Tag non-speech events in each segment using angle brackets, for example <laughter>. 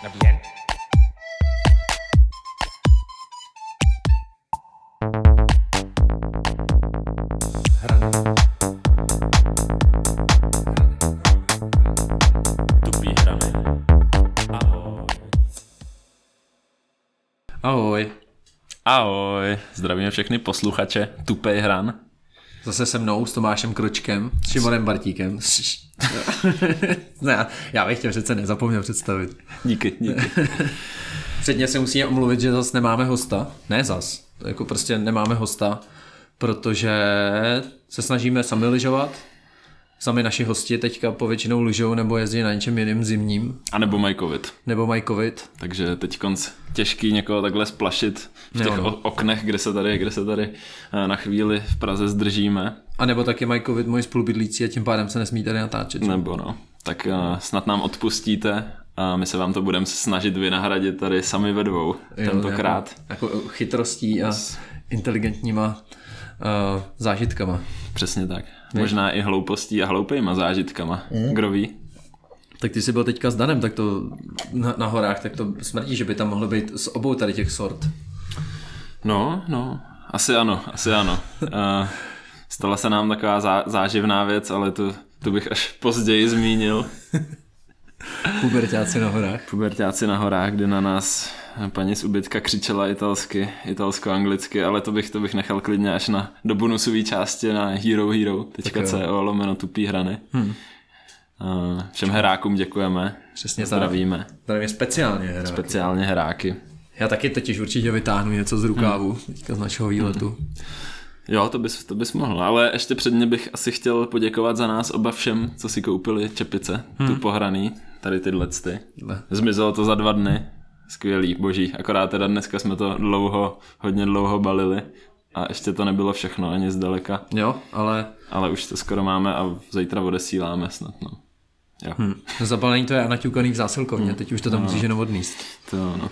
Bien. Tupý hrany. Ahoj. Ahoj, Ahoj. Zdravíme všechny posluchače Tupej hran. zase se mnou s Tomášem Kročkem, s Šimonem Bartíkem. <laughs> ne, já- bych tě přece nezapomněl představit. Díky, díky. <laughs> Předně se musíme omluvit, že zase nemáme hosta. Ne zas, jako prostě nemáme hosta, protože se snažíme sami lyžovat. Sami naši hosti teďka povětšinou lyžou nebo jezdí na něčem jiným zimním, A nebo mají covid. nebo mají covid. Takže teď konc těžký někoho takhle splašit v těch Jo, no. oknech, kde se tady, kde se tady eh, na chvíli v Praze zdržíme. A nebo taky mají covid moji spolubydlící a tím pádem se nesmí tady natáčet. Nebo no. Tak uh, snad nám odpustíte a my se vám to budeme snažit vynahradit tady sami ve dvou. Jo, tentokrát. Jako, jako chytrostí a inteligentníma uh, zážitkama. Přesně tak. Možná i hloupostí a hloupejma zážitkama. Mm. Kdo ví? Tak ty jsi byl teďka s Danem, tak to na, na horách, tak to smrdí, že by tam mohlo být z obou tady těch sort. No, no, asi ano, asi ano. Uh, <laughs> stala se nám taková zá, záživná věc, ale tu, tu bych až později zmínil. Pubertáci na horách. Pubertáci na horách, kdy na nás paní z ubytka křičela italsky, italsko-anglicky, ale to bych, to bych nechal klidně až na do bonusové části na herohero.co lomeno tupý hrany. Hmm. Všem herákům děkujeme. Přesně tak. Zdravíme. Tady je speciálně hra. Speciálně heráky. Já taky totiž určitě vytáhnu něco z rukávu, hmm. teďka z našeho výletu. Jo, to bys, to bys mohl, ale ještě předně bych asi chtěl poděkovat za nás oba všem, co si koupili čepice, hmm. tu pohraný, tady tyhle ty. Dle. Zmizelo to za dva dny, skvělý, boží, akorát teda dneska jsme to dlouho, hodně dlouho balili a ještě to nebylo všechno ani zdaleka, Jo, ale ale už to skoro máme a zítra odesíláme snad, no. Jo, hmm. zabalení to je naťukaný v zásilkovně, teď už to tam musíš jenom odníst. to no.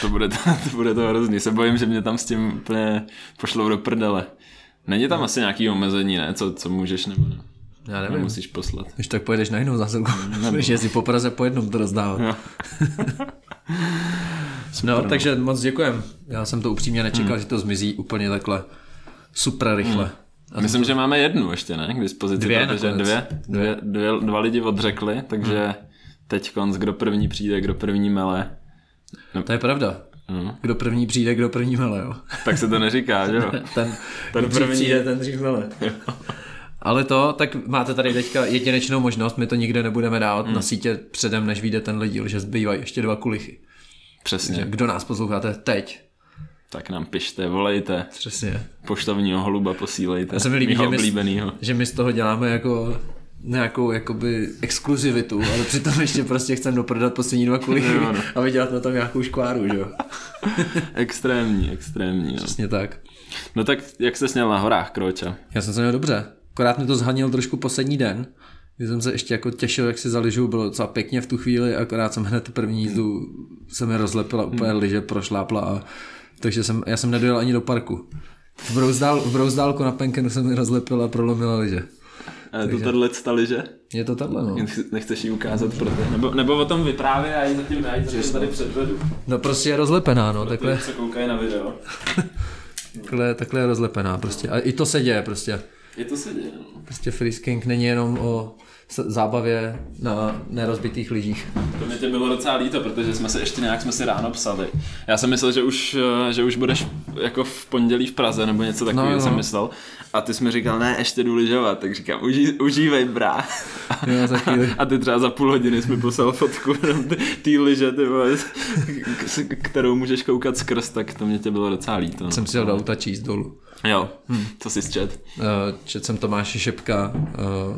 To bude to, <laughs> to bude to hrozný. Se bojím, že mě tam s tím úplně pošlou do prdele. Není tam asi nějaký omezení, ne? Co, co můžeš nebo ne? Já nevím. Nemusíš poslat. Když tak pojedeš na jinou zásilku, budeš <laughs> jezdit po Praze po jednom to rozdávat. <laughs> Jo. no, takže moc děkujem. Já jsem to upřímně nečekal, že to zmizí úplně takhle super rychle. A Myslím, že máme jednu ještě, ne? K dispozici, Dvě protože dvě, dvě, dvě, dva lidi odřekli, takže teď konc, kdo první přijde, kdo první mele. To je pravda. No. Kdo první přijde, kdo první mele, jo. Tak se to neříká, že jo? <laughs> Ten, Ten první. přijde, ten dřív mele. Ale to, tak máte tady teďka jedinečnou možnost, my to nikde nebudeme dávat Hmm. na sítě předem, než vyjde ten díl, že zbývají ještě dva kulichy. Přesně. Kdo nás posloucháte teď? Tak nám pište, volejte, Přesně. poštovního holuba posílejte. Já se mi líbí, že my, že my z toho děláme jako nějakou jakoby exkluzivitu, ale přitom ještě prostě chceme doprodat poslední dva kulichy Jo, no. a vydělat na tom nějakou škváru, že jo? <laughs> Extrémní, extrémní. No. Přesně tak. no tak jak jsi měl na horách, Kroča? Já jsem se měl dobře. Akorát mi to zhanil trošku poslední den, kdy jsem se ještě jako těšil, jak si za lyžu, bylo docela pěkně v tu chvíli, akorát jsem hned první jízdu se mi rozlepila úplně lyže, prošlápla a takže jsem, já jsem nedojel ani do parku. V, brouzdál, v brouzdálku na Penkenu se mi rozlepila a prolomila lyže. A je to tohle stali, že? Je to takhle, no. Nechceš ji ukázat pro ty? Nebo, nebo o tom vyprávěj a ji zatím, já ji zatím tady předvedu. No prostě je rozlepená, no, takhle, Ty, co koukají na video. <laughs> takhle, takhle je rozlepená prostě. A i to se děje prostě. Je to se děje, no. Prostě freesking není jenom o zábavě na nerozbitých lyžích. To mě tě bylo docela líto, protože jsme se ještě nějak jsme si ráno psali. Já jsem myslel, že už, eh, že už budeš jako v pondělí v Praze nebo něco takového No, no. jsem myslel. A ty jsi mi říkal, ne, ještě jdu lyžovat, tak říkám, užij, užívej, brá. Jo, za chvíli. A ty třeba za půl hodiny jsi mi poslal fotku té lyže, ty vole, kterou můžeš koukat skrz, tak to mě tě bylo docela líto. No. Jsem si dal do auta číst dolů. Jo, hm. co jsi zčet? Uh, četl jsem Tomáše Šepka, uh,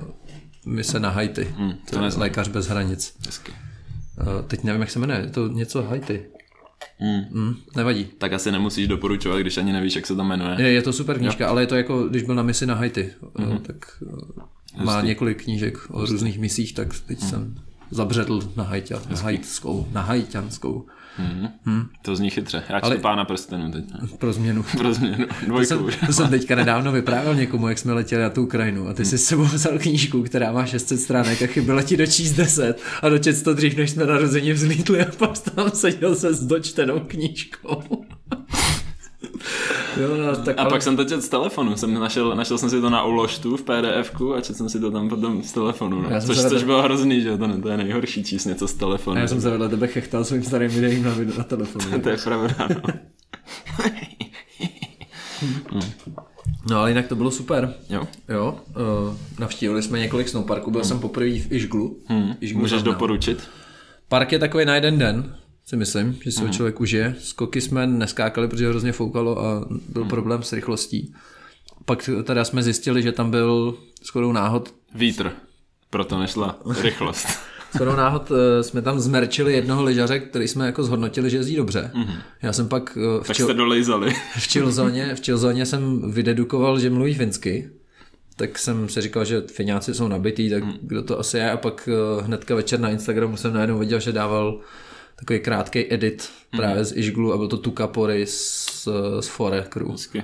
mise na Haiti. Hmm, to je neznám. lékař bez hranic. Hezky. Uh, teď nevím, jak se jmenuje, je to něco Haiti. Hmm. Hmm, nevadí. Tak asi nemusíš doporučovat, když ani nevíš, jak se to jmenuje. Je, je to super knížka, ale je to jako, když byl na misi na Haiti, mm-hmm. tak uh, má několik knížek o různých misích, tak teď jsem zabředl na, hajťa, na hajtskou, na hajťanskou. Hmm. To zní chytře. Já čtu Ale- pána prstenů teď. ne? Pro změnu. <laughs> Pro změnu. To Dvojku. jsem, to jsem teďka nedávno vyprávěl někomu, jak jsme letěli na tu Ukrajinu a ty si s sebou vzal knížku, která má 600 stránek a chyběla ti dočíst 10 a dočet to dřív, než jsme narození vzlítli a pak tam seděl se s dočtenou knížkou. Jo, no, tak A ale- pak jsem to četl z telefonu. Jsem našel, našel jsem si to na uložtu v pdf a četl jsem si to tam potom z telefonu. No. Já Což, se což bylo hrozný, že? To, ne- to je nejhorší číst něco z telefonu. a já jsem se vedle tebe chechtal svým starým videím na, video, na telefonu. <laughs> to je pravda, no. <laughs> No ale jinak to bylo super. Jo. Jo, uh, navštívili jsme několik snowparků, byl jsem poprvé v Ižglu. Hmm. Ižglu Můžeš doporučit? Park je takový na jeden den, si myslím, že si ho člověk užije. Skoky jsme neskákali, protože hrozně foukalo a byl problém s rychlostí. Pak teda jsme zjistili, že tam byl shodou náhod, Vítr. Proto nešla rychlost. <laughs> shodou náhod eh, jsme tam zmerčili jednoho lyžaře, který jsme jako zhodnotili, že jezdí dobře. Já jsem pak eh, v, tak čil, jste dolejzali. <laughs> v, Chilzóně, v Chilzóně jsem vydedukoval, že mluví finsky. Tak jsem si říkal, že Fináci jsou nabitý, tak kdo to asi je. A pak eh, hnedka večer na Instagramu jsem najednou viděl, že dával takový krátký edit právě z Ižglu a byl to Tukapory z, z Fore Crew. Hezky.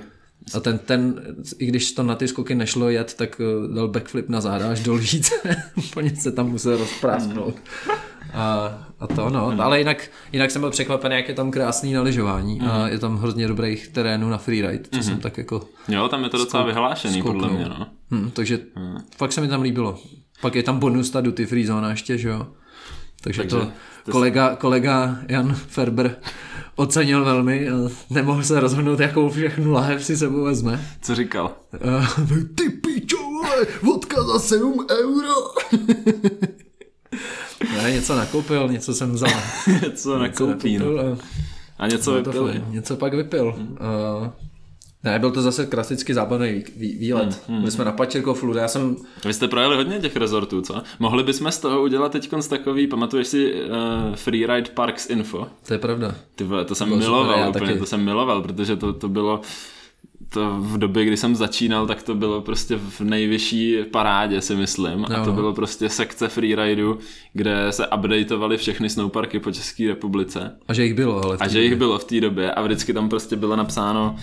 A ten, ten, i když to na ty skoky nešlo jet, tak eh, dal backflip na záda až do lžíce. Úplně <laughs> se tam musel rozprásknout. A, a to no, ale jinak, jinak jsem byl překvapený, jak je tam krásný na lyžování a je tam hrozně dobrých terénů na freeride, co jsem tak jako Jo, tam je to docela vyhlášený, podle skouknul. mě, no. Hm, takže fakt se mi tam líbilo. Pak je tam bonus ta duty free zóna ještě, že jo. Takže, Takže to, kolega, kolega Jan Ferber ocenil velmi a nemohl se rozhodnout, jakou všechnu lahev si sebou vezme. Co říkal? Uh, ty pičo, vole, vodka za 7 euro. <laughs> ne, něco nakoupil, něco jsem vzal. Co nakoupí, no. Nakoupil a A něco fajn. Něco pak vypil. Uh, ne, byl to zase klasicky zábavný vý- vý- výlet. Byli jsme na Pačerkoflu, já jsem Vy jste projeli hodně těch rezortů, co? Mohli bychom z toho udělat teď takový, pamatuješ si uh, Freeride Parks Info? To je pravda. Ty vole, to jsem super, miloval úplně, taky. to jsem miloval, protože to, to bylo to v době, kdy jsem začínal, tak to bylo prostě v nejvyšší parádě, si myslím. A Jo, to no. bylo prostě sekce freeridu, kde se updateovaly všechny snowparky po České republice. A že jich bylo, ale A že jich bylo v té době a vždycky tam prostě bylo napsáno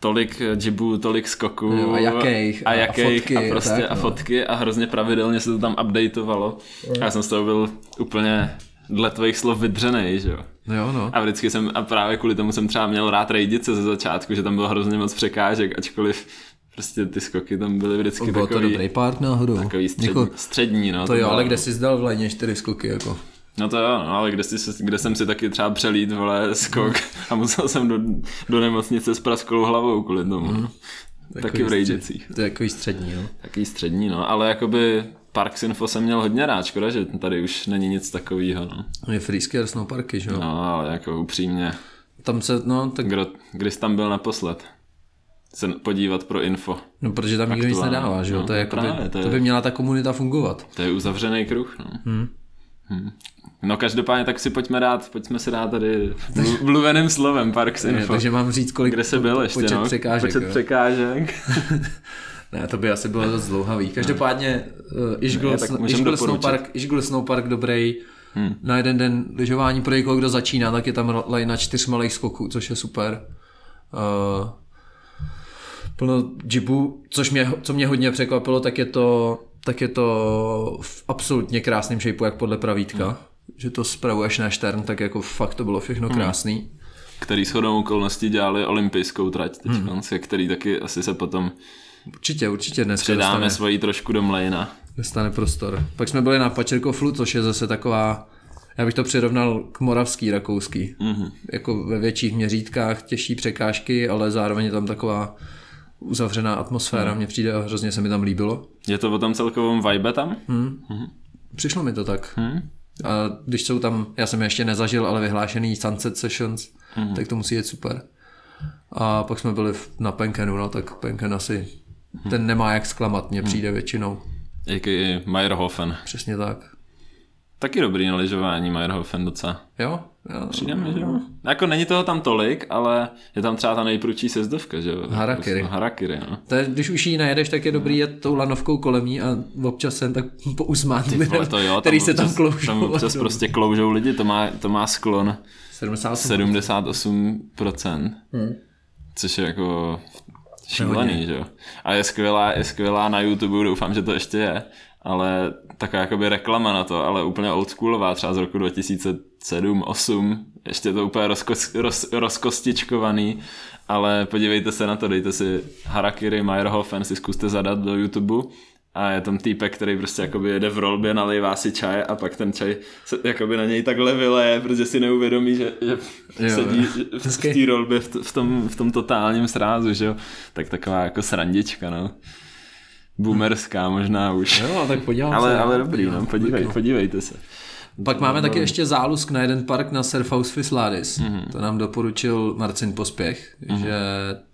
tolik jibů, tolik skoků Jo, a jakých, a, a- a jakých fotky, a prostě tak, a no. fotky a hrozně pravidelně se to tam updateovalo. A já jsem z toho byl úplně dle tvých slov vydřenej, že jo. Jo, no. A vždycky jsem, a právě kvůli tomu jsem třeba měl rád rejdice ze začátku, že tam bylo hrozně moc překážek, ačkoliv prostě ty skoky tam byly vždycky Byl to takový, dobrý park náhodou. takový střední, Jako, střední, no. to jo, bylo- ale kde jsi zdal v léně čtyři skoky, jako. No to jo, no, ale kde, jsi, kde jsem si taky třeba přelít, vole, skok a musel jsem do, do nemocnice s prasklou hlavou kvůli tomu. Mm. Taky Takový v Rejdicích. střed- To je takový střední, no. Taký střední, no, ale jakoby Parks Info jsem měl hodně rád, škoda, že tady už není nic takového, no. Je freeskier snowparky, že jo. No, ale jako upřímně, Tam se, no, tak, kdo, kdy jsi tam byl naposled? Se podívat pro info. no, protože tam nikdo nic nedává, že jo. no, to, je jako právě, by, to je- to by měla ta komunita fungovat. To je uzavřený kruh, no. Hmm. Hmm. No každopádně tak si pojďme dát, pojďme si dát tady mlu- mluveným slovem Parks Je, Info. takže mám říct, kolik Kde se byl ještě, počet no? překážek. Počet jo. překážek. <laughs> Ne, to by asi bylo dost dlouhavý. Každopádně uh, Ne, tak ne, doporučit. Snowpark, Snowpark dobrý. Hmm. Na jeden den lyžování pro někoho, kdo začíná, tak je tam lejna čtyř malých skoků, což je super. Uh, plno jibů, což mě, co mě hodně překvapilo, tak je to, tak je to v absolutně krásném shapeu, jak podle pravítka. Hmm. Že to spravuješ na štern, tak jako fakt to bylo všechno krásný. Který shodou okolností dělali olympijskou trať teď, hmm. který taky asi se potom Určitě, určitě dneska předáme dostane, svoji trošku do mlejna. dostane prostor. Pak jsme byli na Pačerkoflu, což je zase taková, já bych to přirovnal k moravský, rakouský. Mm-hmm. Jako ve větších měřítkách, těžší překážky, ale zároveň je tam taková uzavřená atmosféra, mně přijde a hrozně se mi tam líbilo. Je to o tom celkovém vibe tam? Hmm. Přišlo mi to tak. Hmm. A když jsou tam, já jsem je ještě nezažil, ale vyhlášený sunset sessions, hmm. tak to musí jít super. A pak jsme byli na Penkenu, no tak Penken asi, ten nemá jak zklamat, mně přijde většinou. A.k.a. Meyerhofen. Přesně tak. Taky dobrý na lyžování Meyerhofen docela. Jo? jo. Přijde mi, že jo. Jako není toho tam tolik, ale je tam třeba ta nejprudší sezdovka, že jo. Harakiri. Prostě Harakiri, no. To je, když už jí najedeš, tak je dobrý jet tou lanovkou kolem ní a občas jsem tak pousmát lidem, to jo, který se tam občas- kloužou. Tam občas prostě kloužou lidi, to má, to má sklon 78. 78%. Hmm. Což je jako šílený, že jo. A je skvělá, je skvělá na YouTube, doufám, že to ještě je, ale taková jakoby reklama na to, ale úplně oldschoolová, třeba z roku 2007, 8, ještě to úplně rozkos, roz, rozkostičkovaný, ale podívejte se na to, dejte si Harakiri Meyerhofen, si zkuste zadat do YouTube a je tam týpek, který prostě jakoby jede v rolbě, nalejvá si čaj a pak ten čaj se jakoby na něj takhle vyleje, protože si neuvědomí, že, že Jo, sedí v, v té rolbě v, v, tom, v tom totálním srázu, že jo. Tak taková jako srandička, no. Boomerská možná už. Jo, tak podívám ale, se. ale dobrý, no, podívej, podívejte se. Pak máme taky ještě zálusk na jeden park na Surfhouse Fisladis. Mhm. Mm-hmm. To nám doporučil Marcin Pospěch, mm-hmm. že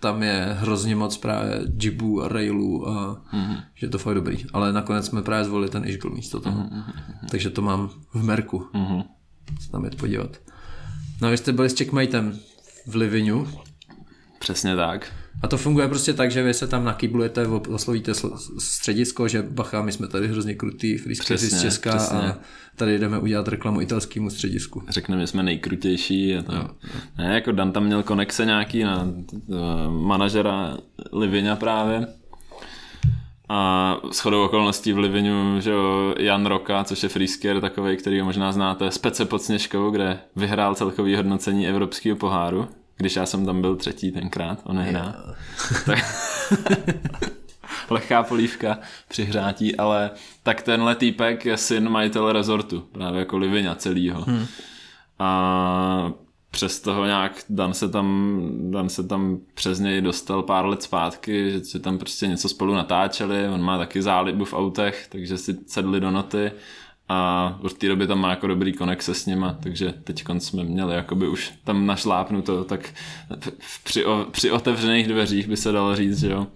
tam je hrozně moc právě jibů a railů a mm-hmm. že je to fakt dobrý. Ale nakonec jsme právě zvolili ten Ižgl místo toho. Mm-hmm. Takže to mám v Merku. Mhm. Se tam jet podívat. No a vy jste byli s checkmatem v Livinu Přesně tak. A to funguje prostě tak, že vy se tam nakyblujete, oslovíte sl- středisko, že bacha, my jsme tady hrozně krutý, freeskaři z Česka přesně. a tady jdeme udělat reklamu italskému středisku. Řekneme, že jsme nejkrutější. A to, ne, jako Dan tam měl konexe nějaký na uh, manažera Livinia právě. A s chodou okolností v Livinu, že jo, Jan Roka, což je freesker takový, který ho možná znáte, Spece pod Sněžkou, kde vyhrál celkový hodnocení Evropského poháru, když já jsem tam byl třetí tenkrát, on nehrá. <laughs> Tak, <laughs> lehká polívka při hřátí, ale tak tenhle týpek je syn majitele rezortu, právě jako Livina celýho. Hmm. A přes toho nějak Dan se tam, Dan se tam přes něj dostal pár let zpátky, že si tam prostě něco spolu natáčeli, on má taky zálibu v autech, takže si sedli do noty a od té doby tam má jako dobrý konexe s nima, takže teď jsme měli jakoby už tam našlápnuto, tak při, o, při otevřených dveřích by se dalo říct, že jo.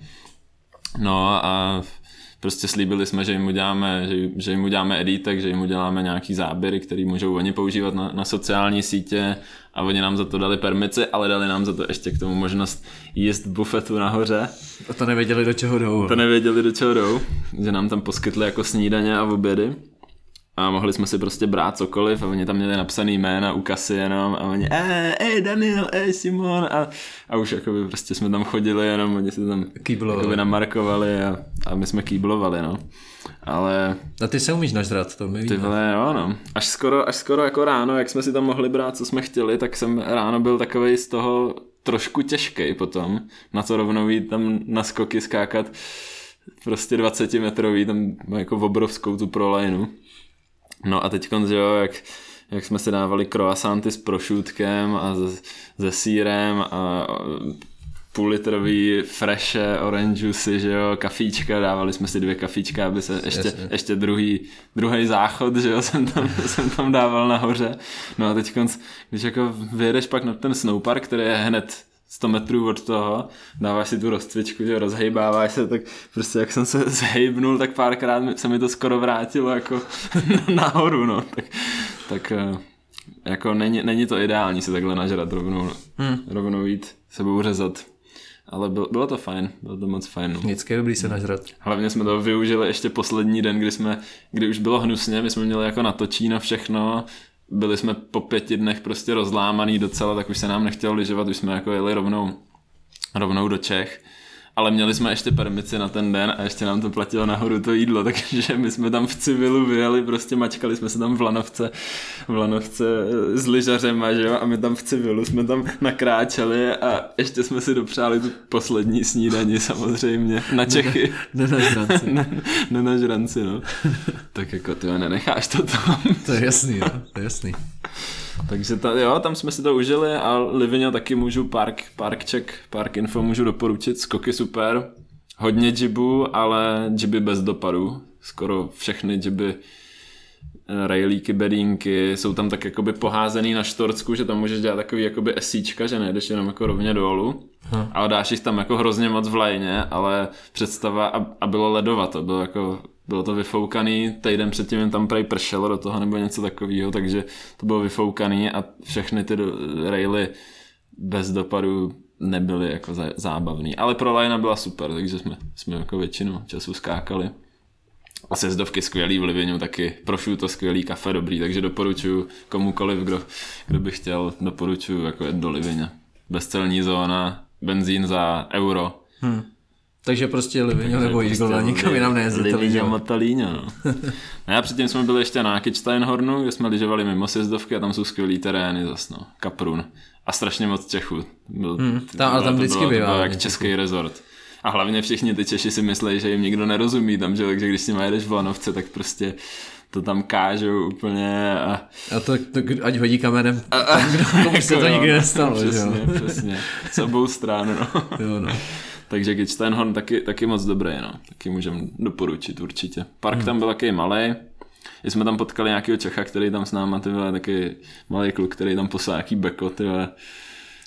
No a prostě slíbili jsme, že jim uděláme, že, že jim uděláme editek, že jim uděláme nějaký záběry, který můžou oni používat na, na sociální sítě a oni nám za to dali permici, ale dali nám za to ještě k tomu možnost jíst bufetu nahoře. A to nevěděli, do čeho jdou. To nevěděli, do čeho jdou, že nám tam poskytli jako snídaně a obědy. A mohli jsme si prostě brát cokoliv a oni tam měli napsaný jména u kasy jenom a oni ej, ej Daniel, ej Simon a, a už jakoby prostě jsme tam chodili jenom, oni si tam Kýblovali. jakoby namarkovali a, a my jsme kýblovali, no. Ale A ty se umíš nažrat, to my ty vole, jo no. Až skoro, až skoro jako ráno, jak jsme si tam mohli brát, co jsme chtěli, tak jsem ráno byl takový z toho trošku těžký potom, na to rovnou jít tam na skoky skákat prostě 20 metrový, tam jako obrovskou tu prolejnu. No a teď že jo, jak, jak jsme si dávali croissanty s prošutkem a se, se sírem a půllitrový freshe, orange juicy, že jo, kafíčka, dávali jsme si dvě kafíčka, aby se ještě, Jasně. ještě druhý, druhý záchod, že jo, <laughs> jsem tam, jsem tam dával nahoře. No a teď, když jako vyjedeš pak na ten snowpark, který je hned 100 metrů od toho, dáváš si tu rozcvičku, že rozhejbáváš se, tak prostě jak jsem se <laughs> zhejbnul, tak párkrát se mi to skoro vrátilo jako <laughs> nahoru, no, tak, tak eh, jako není, není to ideální se takhle nažrat rovnou, hmm. rovnou jít, sebou řezat. Ale bylo, bylo to fajn, bylo to moc fajn. No. Vždycky je dobrý se nažrat. Hlavně jsme to využili ještě poslední den, kdy jsme, kdy už bylo hnusně, my jsme měli jako natočí na všechno, byli jsme po pěti dnech prostě rozlámaný docela, tak už se nám nechtělo lyžovat, už jsme jako jeli rovnou, rovnou do Čech. Ale měli jsme ještě permici na ten den a ještě nám to platilo nahoru to jídlo, <laughs> takže my jsme tam v civilu vyjeli, prostě mačkali jsme se tam v lanovce, v lanovce eh, s lyžařema, že jo, a my tam v civilu jsme tam nakráčeli a ještě jsme si dopřáli tu poslední snídaní samozřejmě na Čechy. Nenažrat si. <laughs> ne, ne na žranci, no. tak jako ty nenecháš to tam. To je jasný, jo, to je jasný. Takže ta, jo, tam jsme si to užili a Livina taky můžu park, park check, park info můžu doporučit, skoky super, hodně jibu, ale jiby bez dopadu, skoro všechny jiby eh, rejlíky, bedínky, jsou tam tak jakoby poházený na štorcku, že tam můžeš dělat takový jakoby esíčka, že nejdeš jenom jako rovně dolů. Hm. a dáš jich tam jako hrozně moc v lajně, ale představa a, a bylo ledovat, to bylo jako bylo to vyfoukaný, týden předtím jen tam prej pršelo do toho nebo něco takového, takže to bylo vyfoukaný a všechny ty raily bez dopadu nebyly jako zábavný. Ale pro Lajna byla super, takže jsme, jsme jako většinu času skákali. A sezdovky skvělý v Livinu taky, to skvělý, kafe dobrý, takže doporučuji komukoliv, kdo, kdo by chtěl, doporučuji jako jet do Livině. Bezcelní zóna, benzín za euro. Hmm. Takže prostě Livigno nebo prostě Eagle, nikam jinam nejezdíte. Livigno Matalíňo, no. no já předtím jsme byli ještě na Kitzsteinhornu, kde jsme lyžovali mimo sjezdovky a tam jsou skvělý terény zas, no. Kaprun. A strašně moc Čechů. Byl, hmm, tam, bylo, tam vždycky bylo, bývá. To bylo jak český rezort. A hlavně všichni ty Češi si myslí, že jim nikdo nerozumí tam, že, takže když si jedeš v Lanovce, tak prostě to tam kážou úplně a... A to, to ať hodí kamenem a, a, tam, kdo, <laughs> komu se to jako nikdy nestalo. Přesně, že? přesně. S obou stran, no. Jo, no. Takže Kitzsteinhorn taky, taky moc dobrý, no. Taky můžem doporučit určitě. Park hmm. tam byl taky malý. My jsme tam potkali nějakého Čecha, který tam s náma, ty vole, taky malý kluk, který tam poslal nějaký beko, ty vole,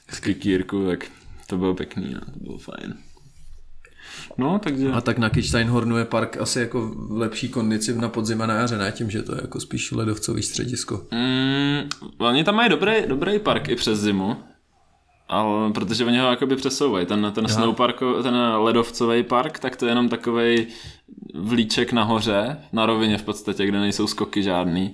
z kikírku, tak to bylo pěkný, no. to bylo fajn. No, takže... A tak na Kitzsteinhornu je park asi jako v lepší kondici na podzim a na jaře, ne? Tím, že to je jako spíš ledovcový středisko. Mm, oni tam mají dobrý, dobrý park i přes zimu. Ale protože oni ho jakoby přesouvají. Ten, ten snowpark, ten ledovcový park, tak to je jenom takový vlíček nahoře, na rovině v podstatě, kde nejsou skoky žádný.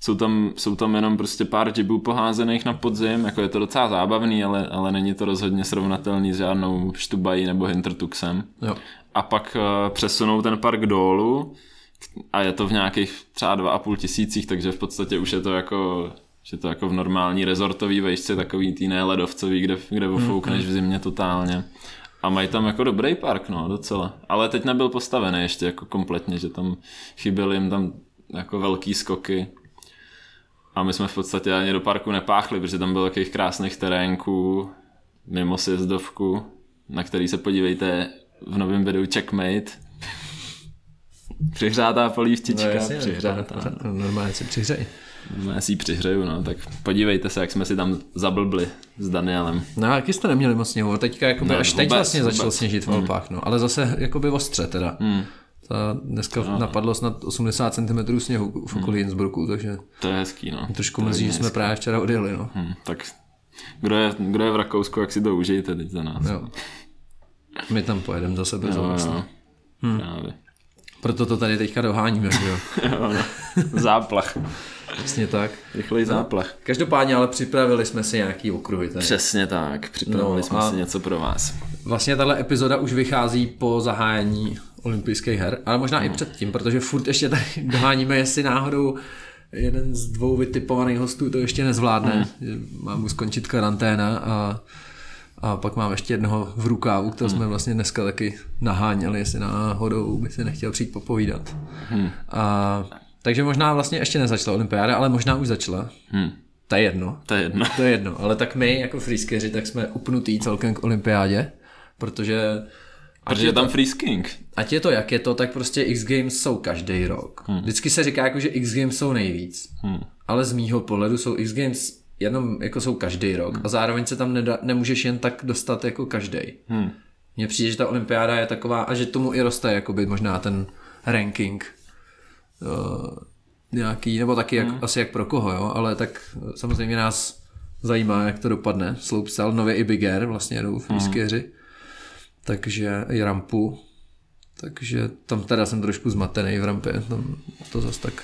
Jsou tam, jsou tam jenom prostě pár džibů poházených na podzim, jako je to docela zábavný, ale, ale není to rozhodně srovnatelný s žádnou štubají nebo hintertuxem. Jo. A pak uh, přesunou ten park dolů a je to v nějakých třeba dva a půl tisících, takže v podstatě už je to jako že to jako v normální rezortový vejšce takový tý ne ledovcový, kde, kde ofoukneš v zimě totálně. A mají tam jako dobrý park, no, docela. Ale teď nebyl postavený ještě jako kompletně, že tam chyběly jim tam jako velký skoky. A my jsme v podstatě ani do parku nepáchli, protože tam bylo takových krásných terénků mimo sjezdovku, na který se podívejte v novém videu Checkmate. Přihřátá polívčička, no, jasně, přihřátá. No, normálně si přihřej. No, já si ji přihřeju, no, tak podívejte se, jak jsme si tam zablbli s Danielem. No, jaký jste neměli moc sněhu, teďka jakoby ne, až vůbec, teď vlastně vůbec. začalo sněžit v hmm. Alpách, no, ale zase jakoby ostře teda. Hmm. Ta dneska no. napadlo snad 80 cm sněhu v okolí hmm. Innsbrucku, takže to je hezký, no. Trošku mrzí, že jsme právě včera odjeli, no. Hmm, tak kdo je, kdo je v Rakousku, jak si to užijte teď za nás. Jo. My tam pojedeme zase bez jo, jo. Hmm. Proto to tady teďka doháníme, jo. <laughs> jo no. Záplach. Přesně tak. Rychlej no, záplach. No, každopádně ale připravili jsme si nějaký okruhy. Tady. Přesně tak, připravili no, jsme si něco pro vás. Vlastně tahle epizoda už vychází po zahájení olympijských her, ale možná no. i předtím, protože furt ještě tady <laughs> doháníme, jestli náhodou jeden z dvou vytipovaných hostů to ještě nezvládne. Mm. Mám mu skončit karanténa a, a pak mám ještě jednoho v rukávu, kterého mm. jsme vlastně dneska taky naháněli, jestli náhodou by si nechtěl přijít popovídat. Mm. A takže možná vlastně ještě nezačala olympiáda, ale možná už začala. Hmm. To je jedno. To je jedno. To je jedno, ale tak my jako freeskeři, tak jsme upnutý celkem k olympiádě, protože... Protože je tam freesking. Ať je to jak je to, tak prostě X Games jsou každý rok. Hmm. Vždycky se říká jako, že X Games jsou nejvíc. Hmm. Ale z mýho pohledu jsou X Games jenom jako jsou každý rok hmm. a zároveň se tam neda, nemůžeš jen tak dostat jako každý. Hmm. Mně přijde, že ta olympiáda je taková a že tomu i roste jakoby možná ten ranking nějaký, nebo taky jak, hmm. asi jak pro koho, jo, ale tak eh, samozřejmě nás zajímá, jak to dopadne. Slopestyle, nově i Big Air, vlastně jedou v hmm. takže i rampu, takže tam teda jsem trošku zmatený v rampě, tam to zase tak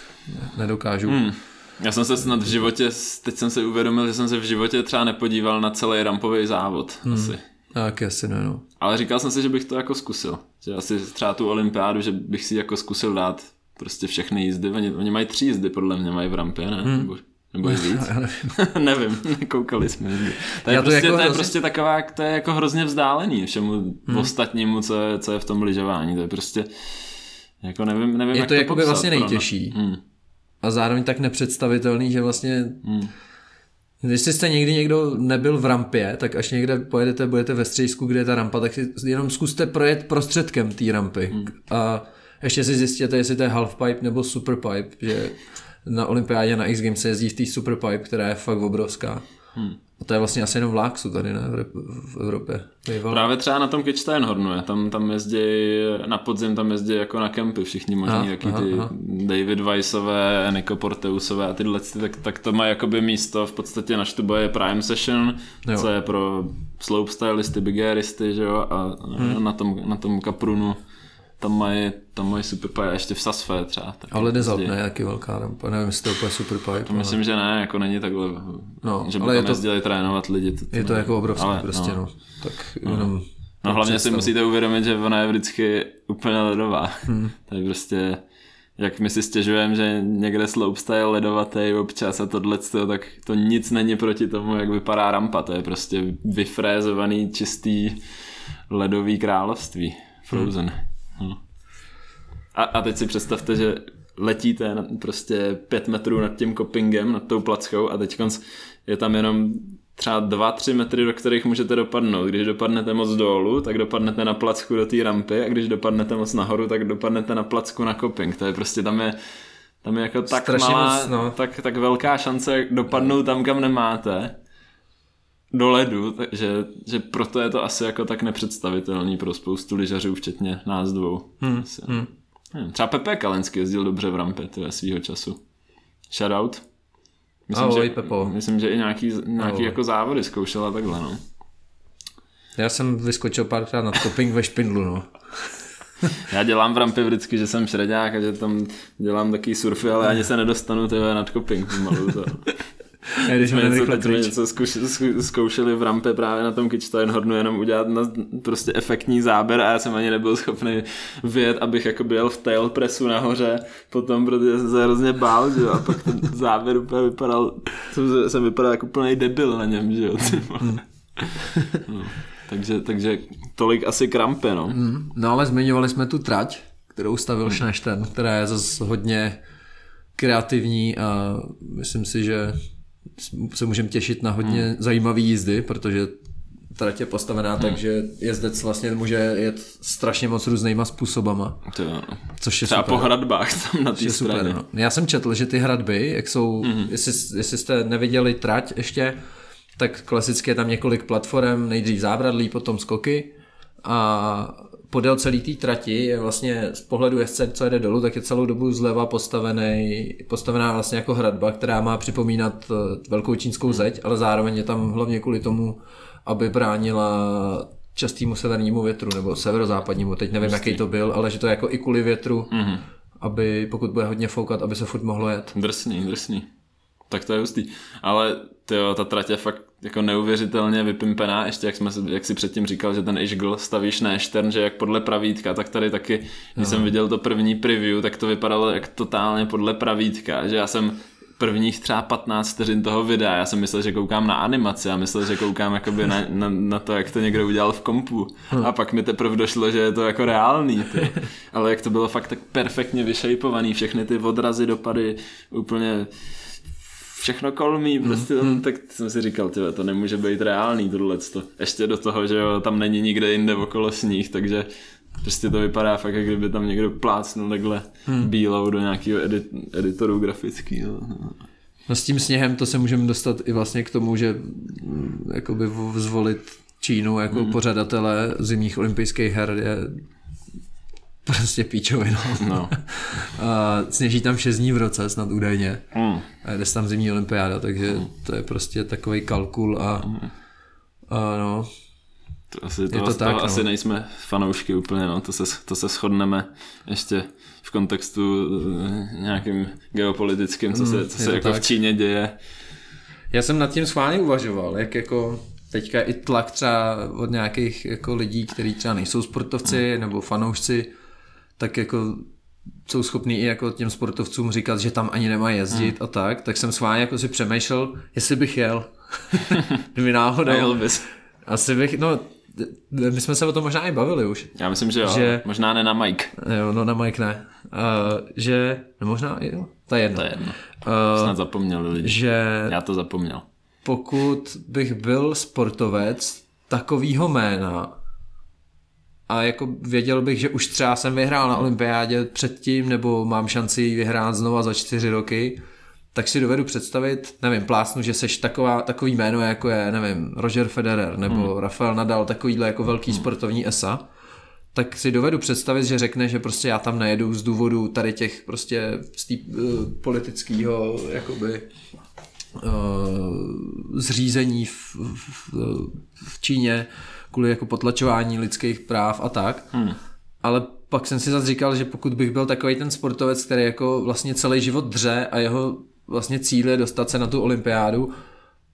nedokážu. Hmm. Já jsem se snad v životě, teď jsem si uvědomil, že jsem se v životě třeba nepodíval na celý rampový závod. Hmm. Asi. Tak asi ne, no. Ale říkal jsem si, že bych to jako zkusil. Že asi třeba tu olympiádu, že bych si jako zkusil dát prostě všechny jízdy, oni, oni mají tři jízdy podle mě, mají v rampě, ne? Hmm. Nebo, nebo <laughs> víc? Já nevím. <laughs> nevím, nekoukali jsme. To je, Já to, prostě, jako to je prostě taková, to je jako hrozně vzdálený všemu hmm. ostatnímu, co je, co je v tom lyžování. To je prostě, jako nevím, nevím je jak to, to jako by vlastně nejtěžší. Hmm. A zároveň tak nepředstavitelný, že vlastně hmm. Jestli jste někdy někdo nebyl v rampě, tak až někde pojedete, budete ve středisku, kde je ta rampa, tak si jenom zkuste projet prostředkem té rampy. Hmm. A ještě si zjistíte, jestli to je halfpipe nebo superpipe, že na olympiádě na X Games se jezdí v té superpipe, která je fakt obrovská. Hmm. A to je vlastně asi jenom v Láksu tady, ne? V Evropě. Býval. Právě třeba na tom Kitzsteinhornu, je. tam, tam jezdí, na podzim tam jezdí jako na kempy všichni možní, jaký ty aha. David Weissové, Nico Porteusové a tyhle, tak, tak to má jakoby místo v podstatě na Štubě Prime Session, jo. co je pro slopestylisty, bigéristy, že jo, a hmm. na, tom, na tom Kaprunu tam mají, tam mají superpipe, ještě v Sasfe třeba. Ale Desalt ne, jaký velká rampa, nevím, jestli to je úplně superpipe. To myslím, že ne, jako není takhle, no, že by ale tam to, jezdili trénovat lidi. To, to je to ne, jako obrovské ale, prostě, no. no. Tak no. jenom... No hlavně představu. si musíte uvědomit, že ona je vždycky úplně ledová. Hmm. <laughs> to je prostě, jak my si stěžujeme, že někde slopestyle ledovatý občas a tohle, tak to nic není proti tomu, jak vypadá rampa. To je prostě vyfrézovaný, čistý ledový království. Frozen. Hmm. No. A, a teď si představte, že letíte na, prostě pět metrů nad tím kopingem, nad tou plackou a teď je tam jenom třeba 2-3 metry, do kterých můžete dopadnout. Když dopadnete moc dolů, tak dopadnete na placku do té rampy a když dopadnete moc nahoru, tak dopadnete na placku na koping. To je prostě tam je tam je jako tak Strašně malá, moc, no. tak, tak velká šance dopadnout tam, kam nemáte do ledu, takže že proto je to asi jako tak nepředstavitelný pro spoustu lyžařů, včetně nás dvou. Hmm. Asi, hmm. Nevím, třeba Pepe Kalensky jezdil dobře v rampě tyhle svýho času. Shoutout. Myslím, Ahoj, že, Pepo. myslím, že i nějaký, nějaký jako závody zkoušela takhle, no. Já jsem vyskočil párkrát na koping ve špindlu, no. <laughs> Já dělám v rampě vždycky, že jsem šredák a že tam dělám takový surfy, ale ani se nedostanu tyhle nad koping pomalu. To. Já, když jsme něco, teď jsme něco zkoušeli, zkoušeli v rampě právě na tom Kitzsteinhornu jenom udělat na prostě efektní záběr a já jsem ani nebyl schopný vyjet, abych jako byl v tail pressu nahoře potom, protože jsem se hrozně bál, že jo, a pak ten <laughs> záběr úplně vypadal, jsem, jsem vypadal jako úplný debil na něm, že jo, hmm. <laughs> no, takže, takže tolik asi krampy, no. Hmm. No ale zmiňovali jsme tu trať, kterou stavil Schnešten, která je zase hodně kreativní a myslím si, že se můžeme těšit na hodně hmm. zajímavé jízdy, protože trať je postavená hmm. tak, že jezdec vlastně může jet strašně moc různýma způsobama. To jo. Což je Třeba super. po hradbách tam na té straně. Super, no. Já jsem četl, že ty hradby, jak jsou, hmm. jestli, jestli jste neviděli trať ještě, tak klasicky je tam několik platform, nejdřív zábradlí, potom skoky a podél celé té trati je vlastně z pohledu jezdce, co jede dolů, tak je celou dobu zleva postavený, postavená vlastně jako hradba, která má připomínat eh, velkou čínskou zeď, ale zároveň je tam hlavně kvůli tomu, aby bránila častýmu severnímu větru nebo severozápadnímu, teď nevím, Drsný. jaký to byl, ale že to je jako i kvůli větru, mm-hmm. aby pokud bude hodně foukat, aby se furt mohlo jet. Drsný, drsný. Tak to je hustý. Ale tyjo, ta trať je fakt jako neuvěřitelně vypimpená, ještě jak, jsme, jak si předtím říkal, že ten Ishgl stavíš na Eštern, že jak podle pravítka, tak tady taky, když no. jsem viděl to první preview, tak to vypadalo jak totálně podle pravítka, že já jsem prvních třeba 15 vteřin toho videa, já jsem myslel, že koukám na animaci a myslel, že koukám jakoby na, na, na to, jak to někdo udělal v kompu. Hm. A pak mi teprve došlo, že je to jako reálný. Ty. <laughs> Ale jak to bylo fakt tak perfektně vyšejpovaný, všechny ty odrazy, dopady, úplně všechno kolmí, prostě tam, mm. tak jsem si říkal, tyhle, to nemůže být reálný tohle. Ještě do toho, že jo, tam není nikde jinde okolo sníh, takže prostě to vypadá fakt, jak kdyby tam někdo plácnul takhle hmm. bílou do nějakého edit, editoru grafického. No s tím sněhem to se můžeme dostat i vlastně k tomu, že mm, jakoby zvolit Čínu jako hmm. pořadatele zimních olympijských her je prostě píčovina. No. <laughs> a sněží tam 6 dní v roce snad údajně. Mm. A jde tam zimní olympiáda, takže mm. to je prostě takový kalkul a, mm. a no. To asi, to, je to tak, no. asi nejsme fanoušky úplně, no. to, se, to se shodneme ještě v kontextu eh, nějakým geopolitickým, co se, mm, co se jako tak. v Číně děje. Já jsem nad tím schválně uvažoval, jak jako teďka i tlak třeba od nějakých jako lidí, kteří třeba nejsou sportovci mm. nebo fanoušci, tak jako jsou schopní i jako těm sportovcům říkat, že tam ani nemá jezdit hmm. a tak, tak jsem s vámi jako si přemýšlel, jestli bych jel. <laughs> Kdyby náhodou. Jel bys. Asi bych, no, my jsme se o tom možná i bavili už. Já myslím, že jo, že, možná ne na Mike. Jo, no na Mike ne. Uh, že, no možná jo, to je jedno. To je jedno. Uh, Snad zapomněli lidi. Že Já to zapomněl. Pokud bych byl sportovec takovýho jména, a jako věděl bych, že už třeba jsem vyhrál na olympiádě předtím, nebo mám šanci vyhrát znova za čtyři roky, tak si dovedu představit, nevím, plásnu, že seš taková, takový jméno, jako je, nevím, Roger Federer nebo hmm. Rafael Nadal, takovýhle jako velký hmm. sportovní esa, tak si dovedu představit, že řekne, že prostě já tam nejedu z důvodu tady těch prostě z tý, uh, politického jakoby uh, zřízení v, v, v Číně kvůli jako potlačování lidských práv a tak. Hmm. Ale pak jsem si zase říkal, že pokud bych byl takový ten sportovec, který jako vlastně celý život dře a jeho vlastně cíl je dostat se na tu olympiádu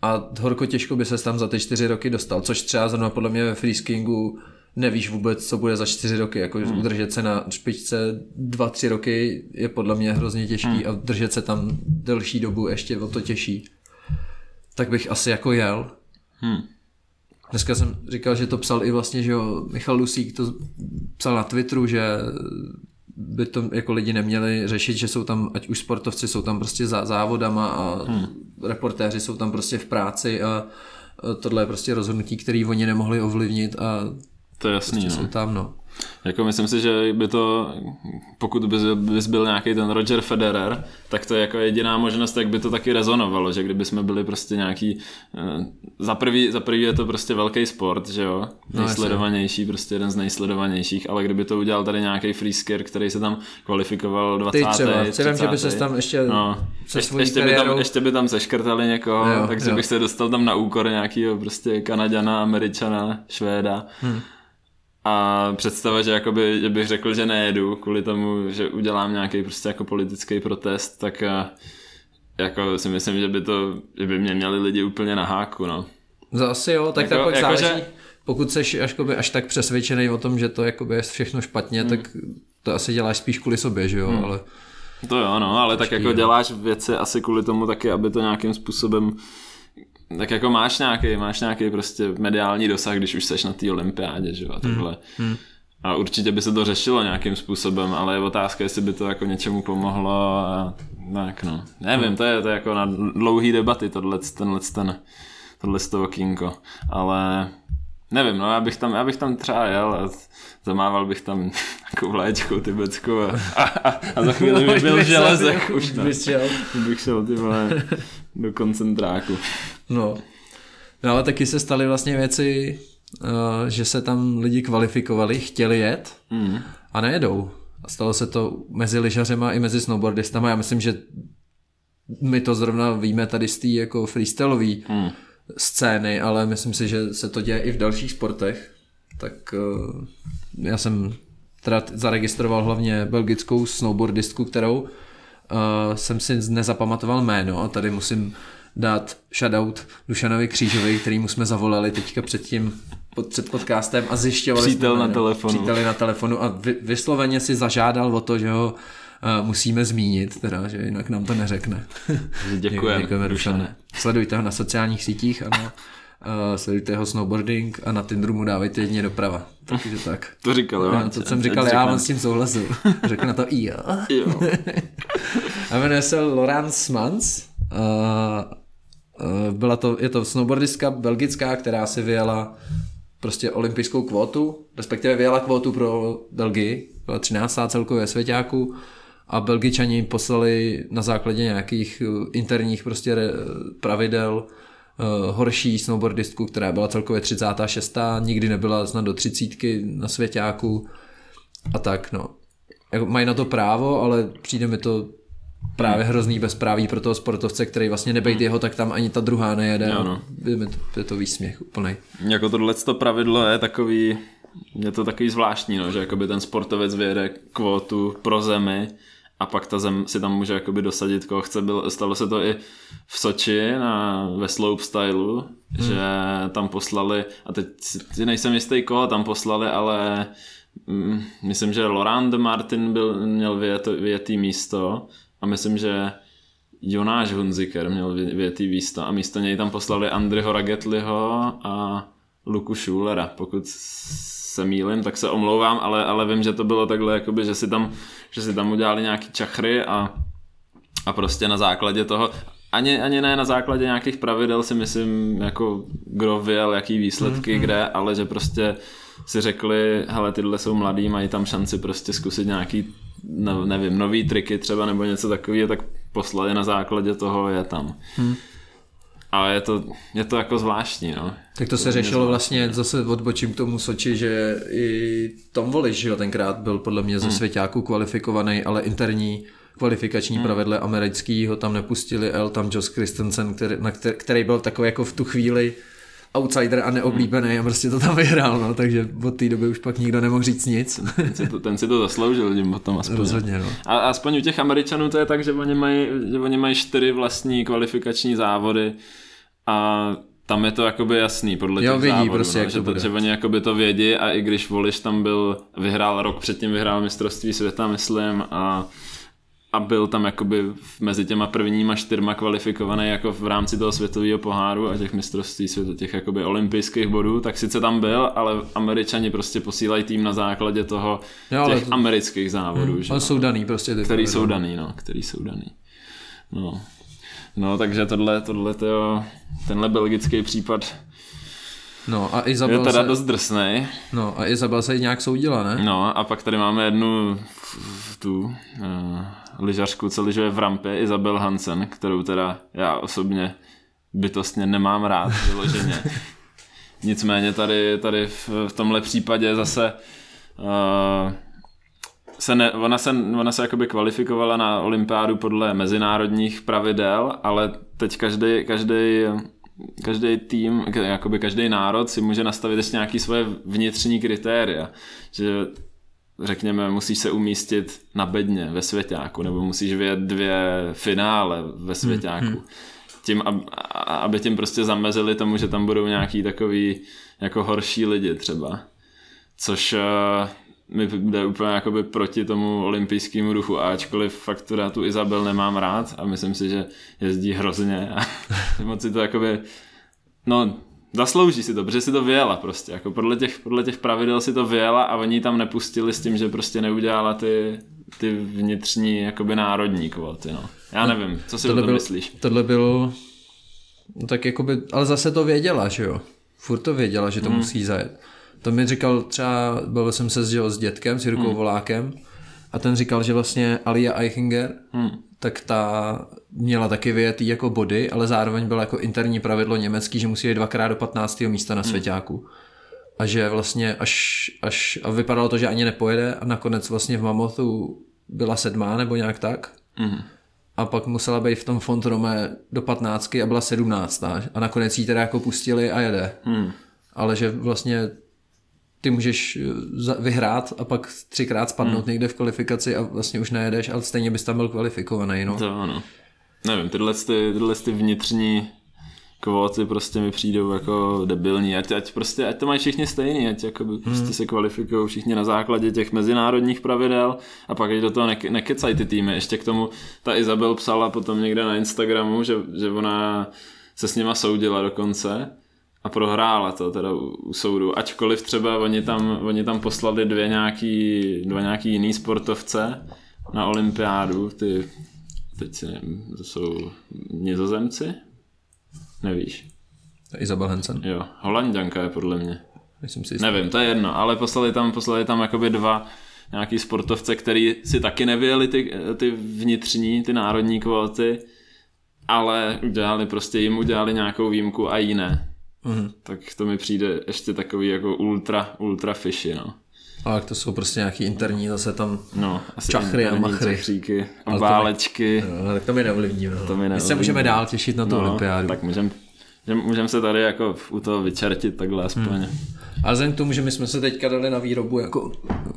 a horko těžko by se tam za ty čtyři roky dostal, což třeba zrovna podle mě ve freeskingu nevíš vůbec, co bude za čtyři roky, jako hmm. udržet se na špičce dva, tři roky je podle mě hrozně těžký hmm. a držet se tam delší dobu ještě o to těžší. Tak bych asi jako jel. Hmm. Dneska jsem říkal, že to psal i vlastně, že jo, Michal Lusík to psal na Twitteru, že by to jako lidi neměli řešit, že jsou tam, ať už sportovci jsou tam prostě za závodama a hmm. reportéři jsou tam prostě v práci a tohle je prostě rozhodnutí, které oni nemohli ovlivnit a to je jasný, prostě no. jsou tam, no. Jako myslím si, že by to, pokud bys, bys byl nějaký ten Roger Federer, tak to je jako jediná možnost, jak by to taky rezonovalo, že kdyby jsme byli prostě nějaký, eh, za prvý, za prvý je to prostě velký sport, že jo, no, nejsledovanější, prostě jeden z nejsledovanějších, ale kdyby to udělal tady nějaký freesker, který se tam kvalifikoval 20. Ty třeba, 30. vím, že by se tam ještě no, se ještě, ještě, by tam, ještě by tam seškrtali někoho, jo, takže jo. bych se dostal tam na úkor nějakého prostě Kanaďana, Američana, Švéda. Hmm a představa, že, jakoby, že bych řekl, že nejedu kvůli tomu, že udělám nějaký prostě jako politický protest, tak a, jako si myslím, že by to, že by mě měli lidi úplně na háku, no. Zase jo, tak jako, tak jako, záleží. Že... Pokud jsi až, až tak přesvědčený o tom, že to jakoby je všechno špatně, hmm. tak to asi děláš spíš kvůli sobě, že jo, hmm. ale... To jo, no, ale tak jako děláš věci asi kvůli tomu taky, aby to nějakým způsobem tak jako máš nějaký, máš nějaký prostě mediální dosah, když už seš na té olympiádě, že jo, a takhle. Hmm. Hmm. A určitě by se to řešilo nějakým způsobem, ale je otázka, jestli by to jako něčemu pomohlo a tak no. Nevím, hmm. to je, to je jako na dlouhý debaty tohle, tenhle ten, tohle z toho kínko, ale nevím, no já bych tam, já bych tam třeba jel a zamával bych tam <laughs> jako vlaječkou tibetskou a, a, a za chvíli by byl železek už. Bych šel. Bych šel ty vole do koncentráku. No. no ale taky se staly vlastně věci, uh, že se tam lidi kvalifikovali, chtěli jet mm. a nejedou. A stalo se to mezi lyžařema i mezi snowboardistama. Já myslím, že my to zrovna víme tady z té jako freestyleové mm. scény, ale myslím si, že se to děje i v dalších sportech. Tak uh, já jsem teda zaregistroval hlavně belgickou snowboardistku, kterou uh, jsem si nezapamatoval jméno a tady musím dát shoutout Dušanovi Křížovi, kterýmu jsme zavolali teďka před tím pod, před podcastem a zjišťovali Přítel jsme, na telefonu. Příteli na telefonu a vy, vysloveně si zažádal o to, že ho uh, musíme zmínit, teda, že jinak nám to neřekne. <laughs> Děkujeme, Děkujeme Dušane. Sledujte ho na sociálních sítích, ano. Uh, sledujte jeho snowboarding a na Tinderu mu dávejte jedině doprava. Takže tak. <laughs> To říkal, jo. No, to jsem říkal, já mám s tím souhlasil. <laughs> Řekl na to i jo. jo. a jmenuje se Laurence Mans. Uh, byla to, je to snowboardistka belgická, která si vyjela prostě olympijskou kvotu, respektive vyjela kvotu pro Belgii, byla 13. celkově svěťáku a Belgičani poslali na základě nějakých eh, interních prostě pravidel uh, horší snowboardistku, která byla celkově 36. nikdy nebyla snad do 30 na svěťáku a tak no. Jako, mají na to právo, ale přijde mi to právě hrozný bezpráví pro toho sportovce, který vlastně nebejt hmm. jeho, tak tam ani ta druhá nejede. Jo, no. je, to, je to výsměch úplný. Jako tohle to pravidlo je takový, je to takový zvláštní, no, že jakoby ten sportovec vyjede kvotu pro zemi a pak ta zem si tam může jakoby dosadit, koho chce. Bylo, stalo se to i v Soči na, ve slopestylu, hmm. že tam poslali, a teď si nejsem jistý, koho tam poslali, ale mm, myslím, že Laurent de Martin byl, měl vyjet, vyjetý místo a myslím, že Jonáš Hunziker měl větý místo a místo něj tam poslali Andryho Ragetliho a Luku Schulera. Pokud se mýlim, tak se omlouvám, ale, ale vím, že to bylo takhle, jakoby, že si tam, že si tam udělali nějaký čachry a, a prostě na základě toho, ani, ani ne na základě nějakých pravidel si myslím, jako kdo věl, jaký výsledky, mm-hmm. kde, ale že prostě si řekli, hele, tyhle jsou mladí, mají tam šanci prostě zkusit nějaký ne, nevím, nový triky třeba nebo něco takového, tak poslali na základě toho je tam. Hmm. A je to, je to jako zvláštní, no. Tak to se řešilo vlastně, zase odbočím k tomu Soči, že i Tom Voliš, že jo, tenkrát byl podle mě ze hmm. svěťáků kvalifikovaný, ale interní kvalifikační hmm. pravidle americký ho tam nepustili, El tam Josh Christensen, který, na který, který byl takový jako v tu chvíli outsider a neoblíbený a prostě to tam vyhrál, no, takže od té doby už pak nikdo nemohl říct nic. Ten si to, ten si to zasloužil tím potom aspoň. Rozhodně, no. A aspoň u těch Američanů to je tak, že oni mají, že oni mají čtyři vlastní kvalifikační závody a tam je to jakoby jasný podle jo, těch vidí závodů, prostě, no, jak že, to bude. že oni jakoby to vědí a i když Voliš tam byl, vyhrál rok předtím, vyhrál mistrovství světa, myslím, a a byl tam jakoby mezi těma prvníma čtyřma kvalifikovaný jako v rámci toho světového poháru a těch mistrovství světa, těch jakoby olympijských bodů, tak sice tam byl, ale američani prostě posílají tým na základě toho Jo, těch to- amerických závodů, Hmm, že ale no, jsou daný prostě ty který jsou daný, no, který jsou daný. No. No, takže tohle, tohle, tyjo, tenhle belgický případ No a je Izabel teda se, dost drsnej. no a Izabel se nějak soudila, ne? No a pak tady máme jednu tu uh, lyžařku, co lyžuje v rampě, Isabel Hansen, kterou teda já osobně bytostně nemám rád vyloženě. <laughs> Nicméně tady, tady v, v tomhle případě zase uh, se ne, ona se, ona se jakoby kvalifikovala na olympiádu podle mezinárodních pravidel, ale teď každý, každý, každý tým, jakoby každý národ si může nastavit ještě nějaké svoje vnitřní kritéria, že řekněme, musíš se umístit na bedně ve svěťáku, nebo musíš vyjet dvě finále ve svěťáku. Hmm, tím, ab- a- aby tím prostě zamezili tomu, že tam budou nějaký takový jako horší lidi třeba. Což eh, mi jde úplně jakoby proti tomu olympijskému duchu, a ačkoliv fakt teda tu Izabel nemám rád a myslím si, že jezdí hrozně a <laughs> moc si to jakoby, no zaslouží si to, protože si to vyjela prostě, jako podle těch, podle těch pravidel si to vyjela a oni tam nepustili s tím, že prostě neudělala ty, ty vnitřní jakoby národní kvóty, no. Já nevím, co si o tom byl, myslíš? tohle byl, no tak jakoby, ale zase to věděla, že jo? Furt to věděla, že to hmm. musí zajet. To mi říkal třeba, bavil jsem se s dětkem, s Jirkou hmm. Volákem a ten říkal, že vlastně Alia Eichinger, hmm. Tak ta měla taky vyjetý jako body, ale zároveň bylo jako interní pravidlo německý, že musí jít dvakrát do 15. místa na svěťáku. A že vlastně až, až a vypadalo to, že ani nepojede a nakonec vlastně v Mamotu byla sedmá nebo nějak tak. Mhm. A pak musela být v tom Fontrome do 15 a byla 17. A nakonec jí teda jako pustili a jede. Hmm. Ale že vlastně ty můžeš eh, vyhrát a pak třikrát spadnout hmm. někde v kvalifikaci a vlastně už nejedeš, ale stejně bys tam byl kvalifikovaný. No. To ano. Nevím, tyhle, ty, tyhle ty vnitřní kvóty prostě mi přijdou jako debilní, ať, ať prostě, ať to mají všichni stejný, ať jako hmm. prostě se kvalifikují všichni na základě těch mezinárodních pravidel a pak ať do toho ne, nekecají ty týmy. Ještě k tomu ta Izabel psala potom někde na Instagramu, že, že ona se s nima soudila dokonce a prohrála to teda u, soudu. Ačkoliv třeba oni tam, oni tam poslali dvě nějaký, dva nějaký jiný sportovce na olympiádu, ty teď si nevím, to jsou nizozemci? Nevíš. Isabel Hansen. Jo, holanděnka je podle mě. Myslím si, Nevím, to je jedno, ale poslali tam, poslali tam jakoby dva nějaký sportovce, který si taky nevyjeli ty, ty vnitřní, ty národní kvóty, ale udělali prostě jim udělali nějakou výjimku a jiné. Mhm. Tak to mi přijde ještě takový jako ultra, ultra fishy, no. Ale to jsou prostě nějaký interní zase tam No, asi Čachry a machry. čachříky, Ale to válečky. No, tak to mi neovlivní. No. To mi My se neovlivní. můžeme dál těšit na tu no, olympiádu. Tak můžeme můžem se tady jako u toho vyčertit takhle aspoň. Hmm. Ale vzhledem k tomu, že my jsme se teďka dali na výrobu jako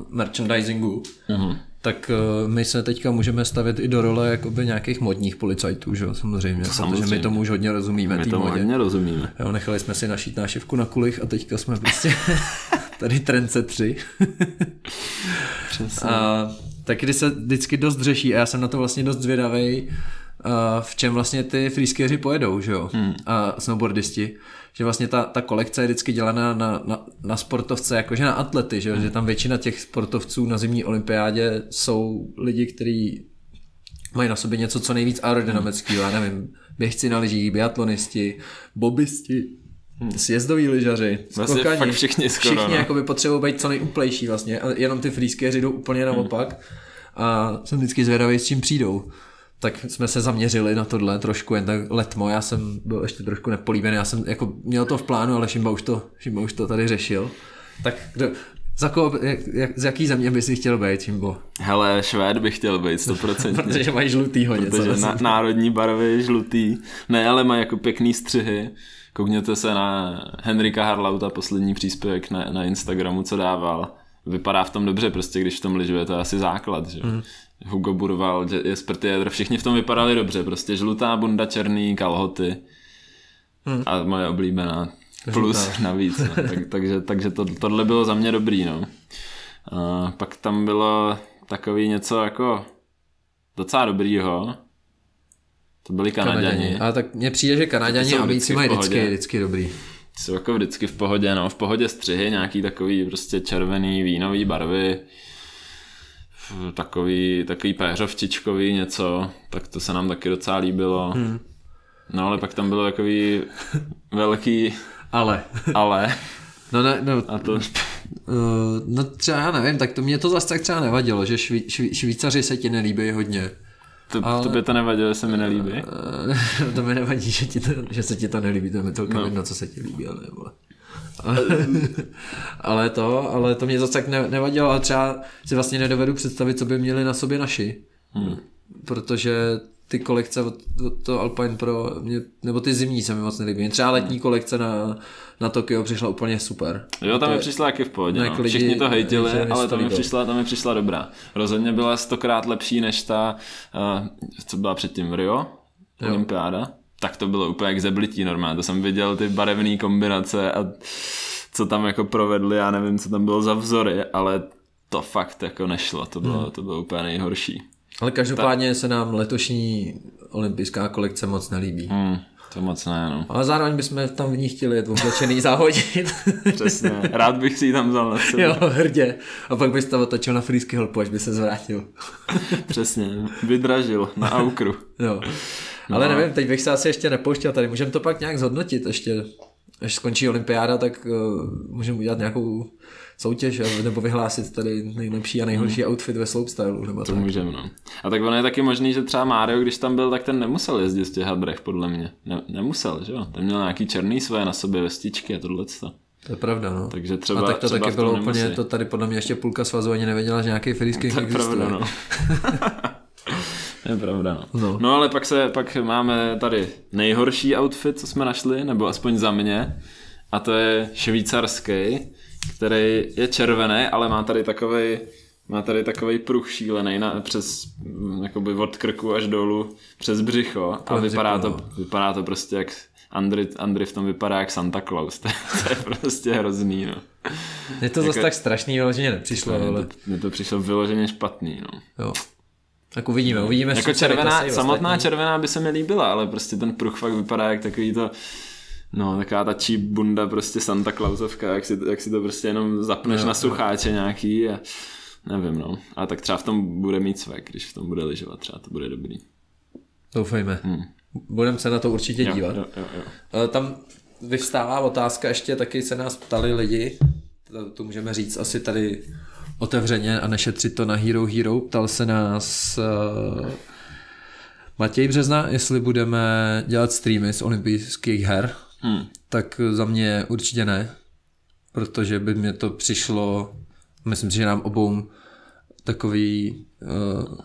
merchandisingu, Mhm. Tak uh, my se teďka můžeme stavit i do role jakoby nějakých modních policajtů, že jo, samozřejmě, samozřejmě. protože my tomu už hodně rozumíme, My tomu modě. hodně rozumíme. Jo, nechali jsme si našít nášivku na kulich a teďka jsme prostě <laughs> tady trence 3. Přesně. A taky když se vždycky dost řeší a já jsem na to vlastně dost zvědavý, v čem vlastně ty freeskieři pojedou, že jo, hmm. a snowboardisti, že vlastně ta, ta kolekce je vždycky dělaná na, na, na sportovce, jakože na atlety, že, jo? že tam většina těch sportovců na zimní olympiádě jsou lidi, kteří mají na sobě něco co nejvíc aerodynamického, já nevím, běžci na lyžích, biatlonisti, bobisti, sjezdoví lyžaři, Vlastně skokani. fakt všichni skoro, všichni no. jakoby potřebují být co nejúplejší vlastně a jenom ty freeskieři jdou úplně naopak a jsem vždycky zvědavý, s čím přijdou. Tak jsme se zaměřili na tohle trošku, jen tak letmo, já jsem byl ještě trošku nepolíbený, já jsem jako měl to v plánu, ale Šimba už to, Šimba už to tady řešil. Tak kdo, za koho, jak, jak, z jaký země bys chtěl být, Šimbo? Hele, Švéd bych chtěl být, <laughs> 100%. Protože mají žlutýho něco. Protože na, národní barvy žlutý. Ne, ale mají jako pěkný střihy. Koukněte se na Henrika Harlauta, poslední příspěvek na, na Instagramu, co dával. Vypadá v tom dobře, prostě když v tom lyžuje, to je asi základ, že? Mm. Hugo Burval, Jesper Tiedr, všichni v tom vypadali dobře, prostě žlutá bunda, černý, kalhoty. Mm. A moje oblíbená plus Žlutá. navíc. No. <laughs> tak, takže takže to, tohle bylo za mě dobrý. No. A pak tam bylo takový něco jako docela dobrýho. To byli Kanaděni. Ale tak mně přijde, že Kanaděni a Amici mají vždycky, vždycky dobrý. Jsou jako vždycky v pohodě, no. V pohodě střihy, nějaký takový prostě červený vínový barvy, takový, takový péřovčičkový něco, tak to se nám taky docela líbilo. Hmm. No ale pak tam bylo takový velký ale. Ale. No, ne, no, a to... Uh, no třeba já nevím, tak to mě to zase tak třeba nevadilo, že šví, šví, Švýcaři se ti nelíbí hodně. To, ale... to by to nevadilo, že se mi nelíbí? Uh, <laughs> to mi nevadí, že, ti to, že se ti to nelíbí, to mi to no. jedno, co se ti líbí, ale nebo. <laughs> ale to, ale to mě zase tak ne, nevadilo, ale třeba si vlastně nedovedu představit, co by měli na sobě naši. Hmm. Protože ty kolekce od, od toho Alpine Pro, mě, nebo ty zimní se mi moc nelíbí. Mě třeba letní kolekce na, na Tokio přišla úplně super. Jo, tam mi přišla jaký v pohodě. No. Lidi, Všichni to hejtili, ale tam mi, přišla, tam mi přišla dobrá. Rozhodně byla stokrát lepší než ta, uh, co byla předtím v Rio, olympiáda. Tak to bylo úplně jak zeblití normálně. To jsem viděl ty barevné kombinace a co tam jako provedli, já nevím, co tam bylo za vzory, ale to fakt jako nešlo. To bylo, hmm. to bylo úplně nejhorší. Ale každopádně Ta... se nám letošní olympijská kolekce moc nelíbí. Hmm, to moc ne, no. Ale zároveň bychom tam v ní chtěli jet oblečený <laughs> závodit. <laughs> Přesně, rád bych si ji tam vzal na sebe. Jo, hrdě. A pak bys to otočil na frýsky holpu, až by se zvrátil. <laughs> Přesně, vydražil na aukru. jo. No. Ale nevím, teď bych se asi ještě nepouštěl tady. Můžeme to pak nějak zhodnotit ještě. Až skončí olympiáda, tak uh, můžeme udělat nějakou soutěž nebo vyhlásit tady nejlepší a nejhorší hmm. outfit ve slopestylu. Nebo to tak. můžeme, no. A tak ono je taky možný, že třeba Mario, když tam byl, tak ten nemusel jezdit v těch hadrech, podle mě. Ne, nemusel, že jo? Ten měl nějaký černý své na sobě vestičky a tohle. To je pravda, no. Takže třeba, a tak to třeba taky bylo úplně, to tady podle mě ještě půlka svazu ani nevěděla, že nějaký freesking to je existuje. Pravda, no. <laughs> je pravda, no. no. No ale pak se, pak máme tady nejhorší outfit, co jsme našli, nebo aspoň za mě, a to je švýcarský který je červený, ale má tady takový má tady takový pruh šílený na, přes mm, jakoby od krku až dolů přes břicho a vypadá to, vypadá to prostě jak Andry, Andry v tom vypadá jak Santa Claus. <laughs> to je prostě hrozný, no. Mně to jako, zase tak strašný vyloženě nepřišlo, to, ale... Mně to přišlo vyloženě špatný, no. Jo. Tak uvidíme, uvidíme. Jako červená, samotná ostatní. červená by se mi líbila, ale prostě ten pruh fakt vypadá jak takový to No, taková ta cheap bunda, prostě Santa Clausovka, jak si, jak si to prostě jenom zapneš no, na sucháče no. nějaký a nevím, no. A tak třeba v tom bude mít svek, když v tom bude lyžovat, třeba to bude dobrý. Doufejme. Hmm. Budeme se na to určitě jo, dívat. Jo, jo, jo. Ale tam vyvstává otázka, ještě taky se nás ptali lidi, to, to můžeme říct asi tady otevřeně a nešetřit to na Hero Hero. Ptal se nás uh, Matěj Března, jestli budeme dělat streamy z olympijských her. Hmm. Tak za mě určitě ne, protože by mě to přišlo, myslím si, že nám obou takový, uh,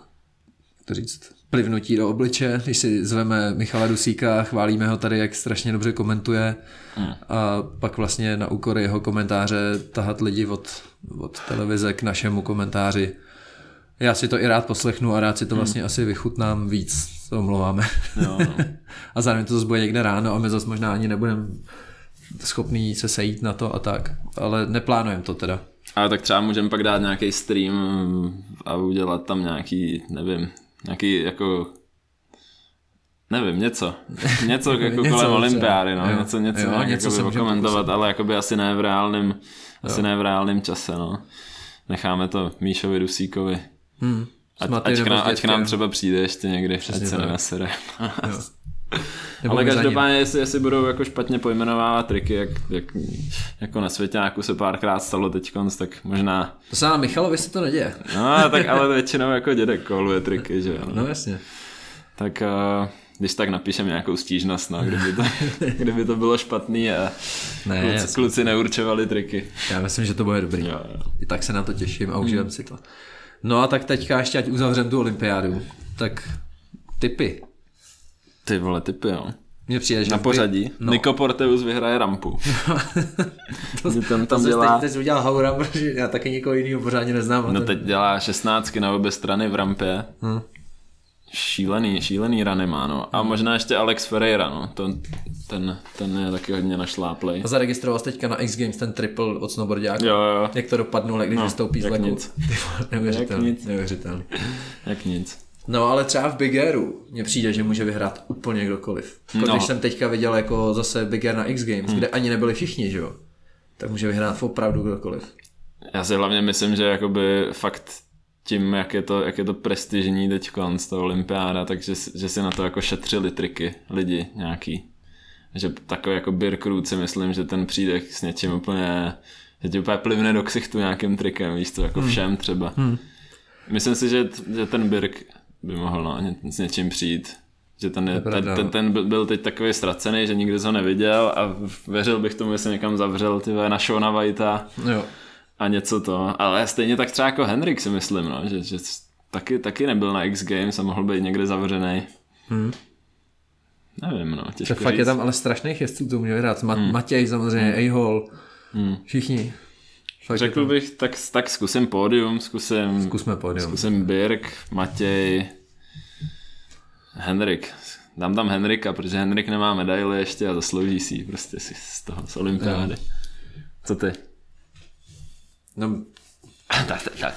to říct, plivnutí do obliče, když si zveme Michala Dusíka, chválíme ho tady, jak strašně dobře komentuje hmm. a pak vlastně na úkor jeho komentáře tahat lidi od, od televize k našemu komentáři. Já si to i rád poslechnu a rád si to hmm. vlastně hmm. asi vychutnám víc, to omlouváme. Jo, no. <laughs> a zároveň to zase bude někde ráno a my zase možná ani nebudeme schopný se sejít na to a tak. Ale neplánujeme to teda. Ale tak třeba můžeme pak dát nějaký stream a udělat tam nějaký, nevím, nějaký jako Nevím, něco. <laughs> Něco jako něco, kolem olympiády, no. Jo. Něco, něco jo, nějak něco komentovat, ale jakoby asi ne v reálném, asi ne v reálném čase, no. Necháme to Míšovi Dusíkovi. Hmm. Ať, ať, k nám, ať k nám třeba přijde ještě někdy, Přesně ať se nenasere. <laughs> Nebo Ale každopádně, jestli, jestli budou jako špatně pojmenovávat triky, jak, jak jako na svěťáku se párkrát stalo teď, tak možná... To se na Michalovi se to neděje. No, tak ale většinou jako dědek koluje triky, že jo. No jasně. Tak uh, když tak napíšem nějakou stížnost, no, kdyby to, <laughs> kdyby to bylo špatný a Ne, kluci, kluci neurčovali triky. Já myslím, že to bude dobrý. Jo, jo. I tak se na to těším a užijeme si to. No a tak teďka ještě, ať uzavřem tu olympiádu, tak typy. Ty vole, typy, jo. Mně přijde, že... Na by- pořadí. No. Nico Porteus vyhraje rampu. <laughs> to, ten to tam jsi dělá... teď, teď udělal haura, protože já taky někoho jiného pořádně neznám. No ten- teď dělá šestnáctky na obě strany v rampě. Hm. Šílený, šílený rany má, no. A možná ještě Alex Ferreira, no. To, ten, ten je taky hodně našláplej. A zaregistroval jsi teďka na X Games ten triple od snowboardiáka. Jo, jo, Jak to dopadnulo, když No, vystoupí z jak leku. <laughs> Neuvěřitelný. Jak nic. Neuvěřitelný. jak nic. No ale třeba v Big Airu mně přijde, že může vyhrát úplně kdokoliv. Jako No. Když jsem teďka viděl jako zase Big Air na X Games, Hmm. kde ani nebyli všichni, že jo? Tak může vyhrát opravdu kdokoliv. Já si hlavně myslím, že jakoby fakt tím, jak je to, jak je to prestižní teď z toho olympiáda, takže si- že si na to jako šetřili triky lidi nějaký. Že takový jako Birkrut si myslím, že ten přijde s něčím úplně, že ti úplně plivne do ksichtu nějakým trikem, víš to, jako všem třeba. Hmm. Myslím si, že, že ten Birk by mohl no, s něčím přijít. Že ten, je, ten, ten, no. ten byl- teď takový ztracený, že nikdo ho neviděl a věřil bych tomu, že se někam zavřel ty na Shona Whitea Jo. a něco to. Ale stejně tak třeba jako Henrik si myslím, no, že, že taky, taky nebyl na X Games a mohl být někde zavřený. Hmm. Nevím, no, To těžko fakt je tam ale strašných jezdců, to může vyhrát. Ma- Matěj samozřejmě, A-Hole, Hmm. všichni. Fakt Řekl tam- bych, tak, tak zkusím pódium, zkusím, Zkusme pódium. zkusím Birk, Matěj, Henrik. Dám tam Henrika, protože Henrik nemá medaily ještě a zaslouží si ji prostě si z toho, z olympiády. Co ty? No, <laughs> tak, tak, tak,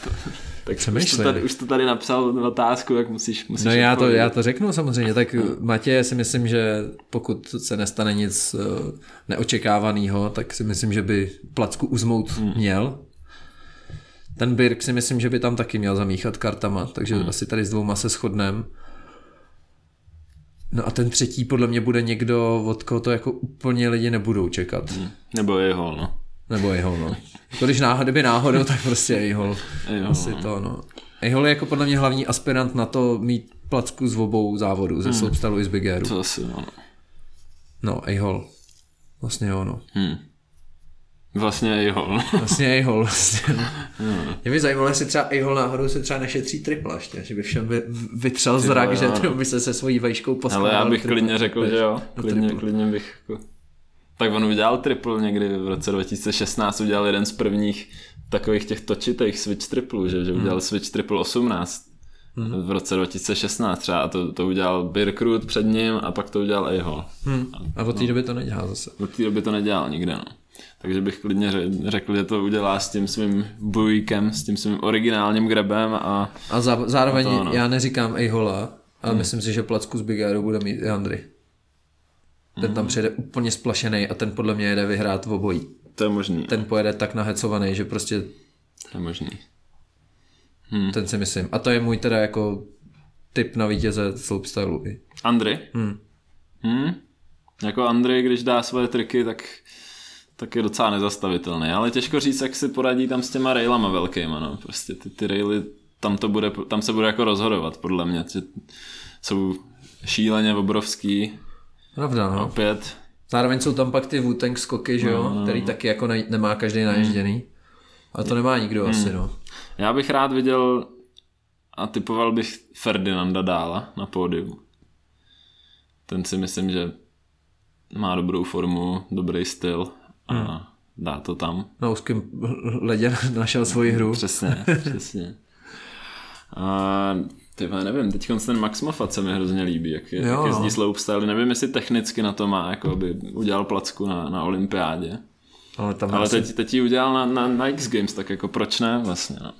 tak už, Přemýšlej. to tady, už to tady napsal otázku, jak musíš, musíš no já, to, já to řeknu samozřejmě, tak Matěj si myslím, že pokud se nestane nic eh, neočekávaného, tak si myslím, že by placku uzmout Hmm. měl. Ten Birk si myslím, že by tam taky měl zamíchat kartama, takže Hmm. asi tady s dvouma se shodnem. No a ten třetí podle mě bude někdo, od koho to jako úplně lidi nebudou čekat. Nebo jeho, no. Nebo jeho, no. Jako když náhodou, kdyby náhodou, tak prostě Ejhol. Ejhol, Asi no. to, no. Ejhol je jako podle mě hlavní aspirant na to mít placku z obou závodů, ze slopestalu i z Big Airu. To asi, no. No, Ejhol. Vlastně jo, no. Hm. Vlastně no. <laughs> Vlastně Ejhol. Vlastně. <laughs> Mě by zajímalo, jestli třeba Ejhol náhodou se třeba nešetří tripla ještě, že by všem vy, vytřel zrak, že to by se se svojí vejškou poskladal. Ale já bych triple. klidně řekl, že jo. No, Klidně, klidně bych jako... Tak on udělal triple někdy v roce 2016, udělal jeden z prvních takových těch točitých switch triplů, že, že Hmm. udělal switch triple 18 v roce 2016 třeba a to, to udělal Birkrut před ním a pak to udělal Ejhol. Hm. A od té doby to nedělá zase. Od té doby to nedělal nikde, no. Takže bych klidně ře- řekl, že to udělá s tím svým bujíkem, s tím svým originálním grebem a A za, zároveň A to ano. já neříkám Ejhola, ale hmm. myslím si, že placku z Big Airu bude mít i Andry. Ten tam přijede úplně splašený a ten podle mě jede vyhrát v obojí. to je možný. Ten pojede tak nahecovaný, že prostě To je možný. ten si myslím. A to je můj teda jako tip na vítěze slopestylu. Andry? Hmm. Hmm? Jako Andrej, když dá svoje triky, tak, tak je docela nezastavitelný. Ale těžko říct, jak si poradí tam s těma railama velkýma. No. Prostě ty, ty raily, tam, to bude, tam se bude jako rozhodovat, podle mě. Že jsou šíleně obrovský. Pravda, no. Opět. Zároveň jsou tam pak ty Wu-Tang skoky, že jo, no, který taky jako ne, nemá každý naježděný. Ale to nemá nikdo asi, no. Já bych rád viděl a typoval bych Ferdinanda dála na pódiu. Ten si myslím, že má dobrou formu, dobrý styl a dá to tam. Na úzkém ledě <laughs> našel svoji hru. Přesně, přesně. A <laughs> ty vole, nevím, teď ten Max Moffat se mi hrozně líbí, jak, je, Jo, jak jezdí no. slopestyle. Nevím, jestli technicky na to má, jako aby udělal placku na, na olympiádě. Ale tam Ale asi... teď, teď ji udělal na, na, na X Games, tak jako proč ne vlastně, no.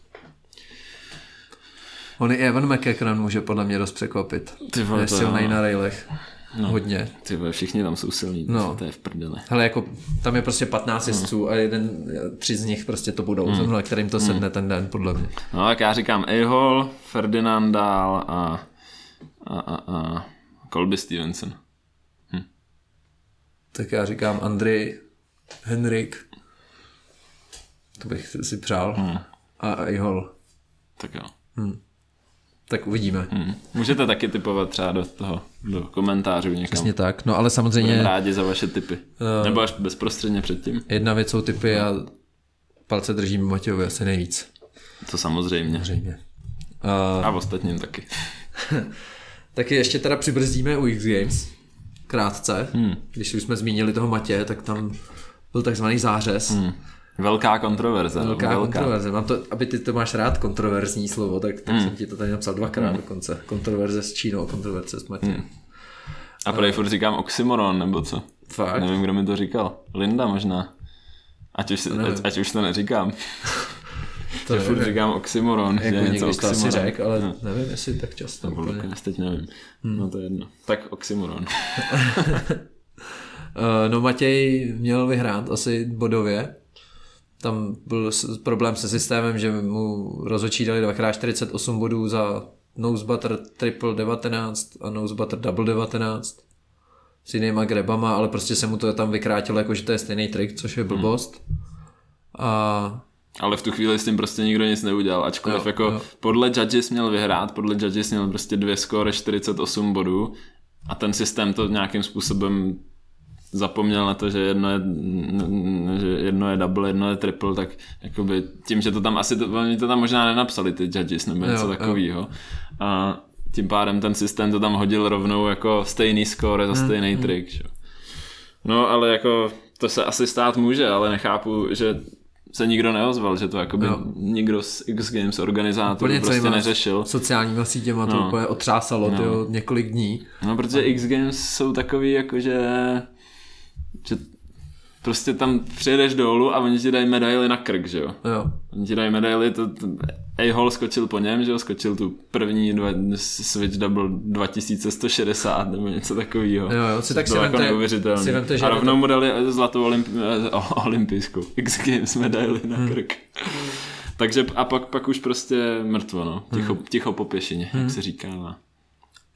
On i Evan McEachran může podle mě dost překvapit. Ty vole, je na railech. No. Hodně. Ty vole, všichni tam jsou silní, No. to je v prdeli. Hele, jako tam je prostě 15 jezdců a jeden, tři z nich prostě to budou. Hmm. kterým to sedne ten den, podle mě. No tak já říkám Ehol, Ferdinand dál a, a, a, a Colby Stevenson. Tak já říkám Andrej, Henrik, to bych si přál. Hmm. A Ihol. Tak jo. Hmm. Tak uvidíme. Hmm. Můžete taky typovat třeba do toho, do komentářů někam. Přesně tak, no ale samozřejmě... Budeme rádi za vaše typy. Uh, Nebo až bezprostředně předtím. Jedna věc jsou typy a palce držím Matějovi asi nejvíc. To samozřejmě. Samozřejmě. Uh, a v ostatním taky. <laughs> taky ještě teda přibrzdíme u X Games. Krátce. Hmm. Když už jsme zmínili toho Matě, tak tam byl takzvaný zářez. Hmm Velká kontroverze. Velká, velká kontroverze. Mám to, aby ty to máš rád kontroverzní slovo, tak, tak hmm. jsem ti to tady napsal dvakrát hmm. dokonce. Kontroverze s Čínou, kontroverze s Matějem. Hmm. A prej furt říkám oxymoron, nebo co? Fakt? Nevím, kdo mi to říkal. Linda možná. Ať už, ať, ať už to neříkám. to že furt říkám oxymoron. Jako že něco oxymoron. to asi řek, ale no. nevím, jestli tak často. Nebo teď nevím. Hmm. No to je jedno. Tak oxymoron. <laughs> Eh, no Matěj měl vyhrát asi bodově, tam byl problém se systémem, že mu rozhodčí dali 2x48 bodů za nosebutter triple 19 a nosebutter double 19 s jinýma grebama, ale prostě se mu to tam vykrátilo, jako že to je stejný trik, což je hmm. blbost. Hmm. A ale v tu chvíli s tím prostě nikdo nic neudělal, ačkoliv jo, jako jo. podle Judges měl vyhrát, podle Judges měl prostě dvě skóre 48 bodů a ten systém to nějakým způsobem zapomněl na to, že jedno je, že jedno je double, jedno je triple, tak jakoby tím, že to tam asi, to, oni to tam možná nenapsali ty judges nebo něco takového. A tím pádem ten systém to tam hodil rovnou jako stejný score za hmm, stejný hmm. trik. Že? No ale jako to se asi stát může, ale nechápu, že se nikdo neozval, že to jakoby no. nikdo z X Games organizátorů úplně prostě neřešil. Sociálníma sítěma to no. úplně otřásalo no. několik dní. No protože X Games jsou takový jakože že prostě tam přijedeš dolů a oni ti dají medaily na krk, že jo? Jo. Oni ti dají medaily, to, to A-Hall skočil po něm, že jo? Skočil tu první dva, Switch Double 2160 nebo něco takového. Jo, jo, si tak si jako neuvěřitelný. Si vemte, že a rovnou mu dali zlatou olymp, olympijskou <laughs> X Games medaily na hmm. krk. Hmm. Takže a pak, pak už prostě mrtvo, no. Ticho, hmm. ticho po pěšině, hmm. jak se říká. No.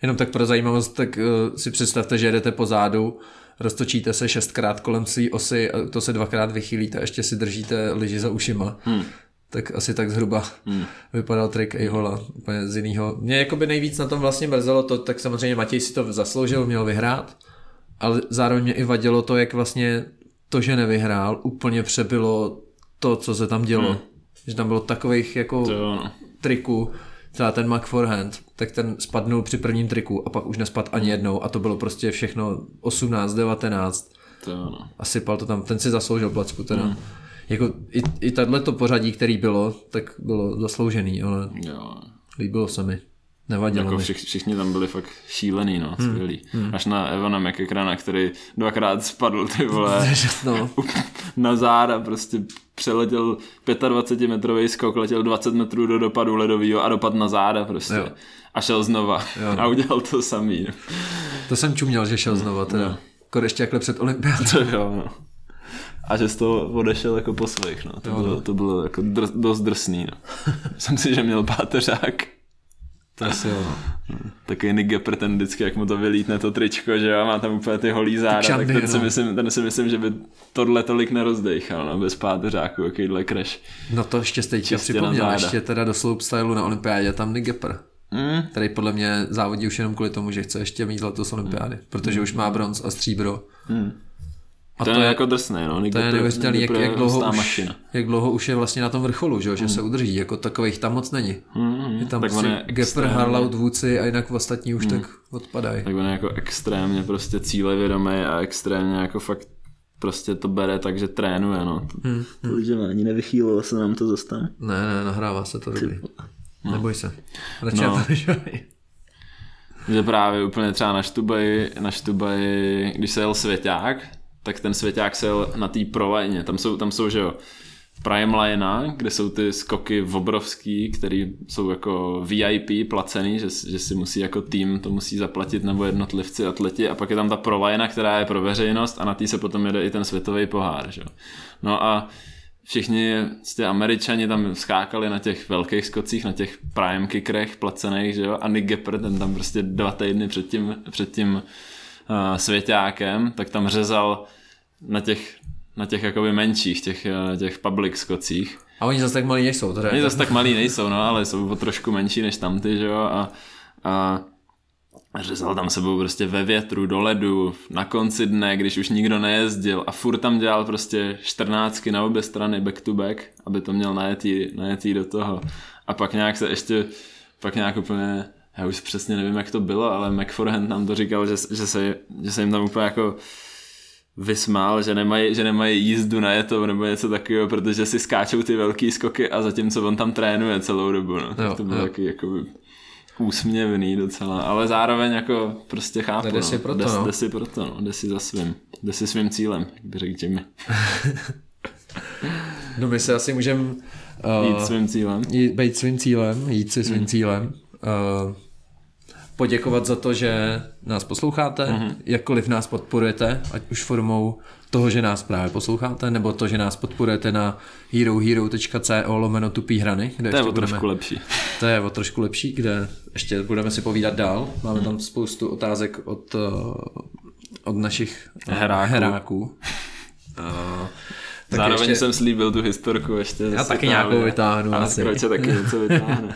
Jenom tak pro zajímavost, tak uh, si představte, že jedete po zádu roztočíte se šestkrát kolem své osy a to se dvakrát vychýlíte a ještě si držíte lyži za ušima. Hmm. Tak asi tak zhruba hmm. vypadal trik Ejhola úplně z jiného. Mě jakoby nejvíc na tom vlastně mrzelo to, tak samozřejmě Matěj si to zasloužil, měl vyhrát, ale zároveň mě i vadilo to, jak vlastně to, že nevyhrál, úplně přebylo to, co se tam dělo. Hmm. Že tam bylo takových jako to, triků, třeba ten Mac Forehand, tak ten spadnul při prvním triku a pak už nespad ani jednou a to bylo prostě všechno 18, 19 to ano. a sypal to tam, ten si zasloužil placku teda. Mm. Jako i, i to pořadí, který bylo, tak bylo zasloužený, ale jo. líbilo se mi. Nevadilo jako. Všich, všichni tam byli fakt šílený, no, hmm. skvělý. Hmm. Až na Evana McEkrana, který dvakrát spadl, ty vole, <laughs> no. <laughs> na záda, prostě přeletěl 25 metrový skok, letěl 20 metrů do dopadu ledového a dopad na záda prostě. Jo. A šel znova. Jo. A udělal to samý. No. To jsem čuměl, že šel znova teda. No. Jako ještě jakhle před olympiádou. Jo, no. A že z toho odešel jako po svých, no. To, jo, bylo, no. to bylo jako dr- dost drsný, no. <laughs> Myslím si, že měl páteřák. To asi jo. Takový Nick Gepper, ten vždycky, jak mu to vylítne to tričko, že jo, má tam úplně ty holí záda, tak ten, no. si myslím, ten si myslím, že by tohle tolik nerozdechal, no, bez páteřáku, jakýhle crash. No to ještě stejče připomněl, ještě teda do slope stylu na olympiádě, tam Nick Gepper. Mm. Který podle mě závodí už jenom kvůli tomu, že chce ještě mít zlatou z olympiády, mm. protože už má bronz a stříbro. Mm. A to, to je jako drsné, no. Nikdo to je neuvěřitelný, jak, jak, dlouho už, jak dlouho už je vlastně na tom vrcholu, že, že mm. se udrží, jako takových tam moc není. Mm, je tam tak prostě Gepper, Harlout, Woodsy a jinak ostatní už mm. tak odpadají. Tak on je jako extrémně prostě cílevědomý a extrémně jako fakt prostě to bere tak, že trénuje, no. Hmm, hmm. ani nevychýlilo se nám to zase Ne, ne, nahrává se to dobrý. No. Neboj se. Radši no. Že právě úplně třeba na Štubaji, na Štubaji, když se jel svěťák, tak ten svěťák se jel na té prolajně. Tam jsou, tam jsou, že jo, Prime Line, kde jsou ty skoky obrovský, které jsou jako VIP placený, že, že si musí jako tým to musí zaplatit nebo jednotlivci atleti a pak je tam ta Prolina, která je pro veřejnost a na té se potom jede i ten světový pohár. Že? No a všichni ty američani tam skákali na těch velkých skocích, na těch prime kickerech placených, že jo, a Nick Gepper, ten tam prostě dva týdny před tím, před tím uh, svěťákem, tak tam řezal na těch, na těch jakoby menších, těch, uh, těch public skocích. A oni zase tak malí nejsou, to Oni zase tak malí nejsou, no, ale jsou o trošku menší než tamty, že jo, a, a řezal tam sebou prostě ve větru, do ledu, na konci dne, když už nikdo nejezdil a furt tam dělal prostě čtrnáctky na obě strany back to back, aby to měl najetý, najetý do toho. A pak nějak se ještě, pak nějak úplně, já už přesně nevím, jak to bylo, ale McForehand nám to říkal, že, že, se, že se jim tam úplně jako vysmál, že nemají, že nemají jízdu na jetou nebo něco takového, protože si skáčou ty velký skoky a zatímco on tam trénuje celou dobu. No. Tak to bylo taky jako úsměvný docela, ale zároveň jako prostě chápu. Jde si no. pro to, jde, no. jde si pro to, no. jde si za svým, jde si svým cílem, jak by řekl Jimmy. No my se asi můžeme uh, Jít svým cílem. jít, být svým cílem, jít si svým Hmm. cílem. Uh, poděkovat za to, že nás posloucháte, Mhm. jakkoliv nás podporujete, ať už formou toho, že nás právě posloucháte, nebo to, že nás podporujete na herohero.co lomeno tupý hrany, kde To je o trošku budeme, lepší. to je o trošku lepší, kde ještě budeme si povídat dál. Máme tam spoustu otázek od, uh, od našich Heráků. heráků. Uh, tak Zároveň ještě- jsem slíbil tu historku ještě. Já taky nějakou vytáhnu A asi. Taky něco vytáhne.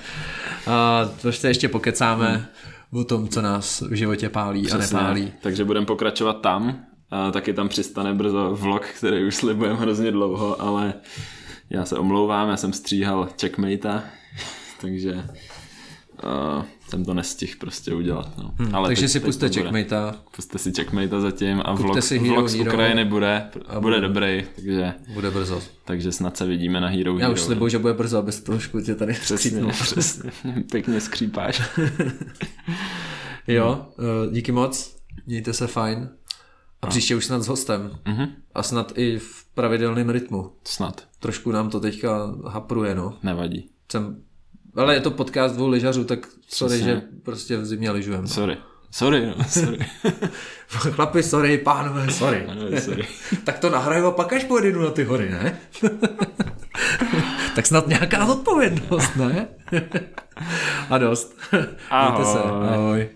A <laughs> to ještě ještě pokecáme o tom, co nás v životě pálí a Přesně. nepálí. Takže budeme pokračovat tam. A taky tam přistane brzo vlog, který už slibujeme hrozně dlouho, ale já se omlouvám, já jsem stříhal checkmate, <laughs> takže uh, jsem to nestihl prostě udělat. No. Hmm, ale takže teď- si puste checkmate Puste si checkmate zatím a vlog, si Hero vlog z Hero Ukrajiny bude, bude bude- dobrý, takže, bude brzo. takže snad se vidíme na Hero Já Hero. už slibuju, že bude brzo, abys trošku tě tady Přesně, <laughs> <laughs> přesně. Pěkně skřípáš. <laughs> Jo, eh, díky moc, mějte se fajn. A příště už snad s hostem. Mhm. A snad i v pravidelném rytmu. Snad. Trošku nám to teďka hapruje, no. Nevadí. Jsem... Ale je to podcast dvou lyžařů, tak sorry, Přesně. že prostě v zimě lyžujeme. Sorry. Sorry, no, <laughs> sorry. Chlapi, sorry, pánové, sorry. Sorry. <laughs> tak to nahraju a pak až pojedu na ty hory, ne? <laughs> tak snad nějaká zodpovědnost, ne? a dost. Mějte se. Ahoj. Ahoj.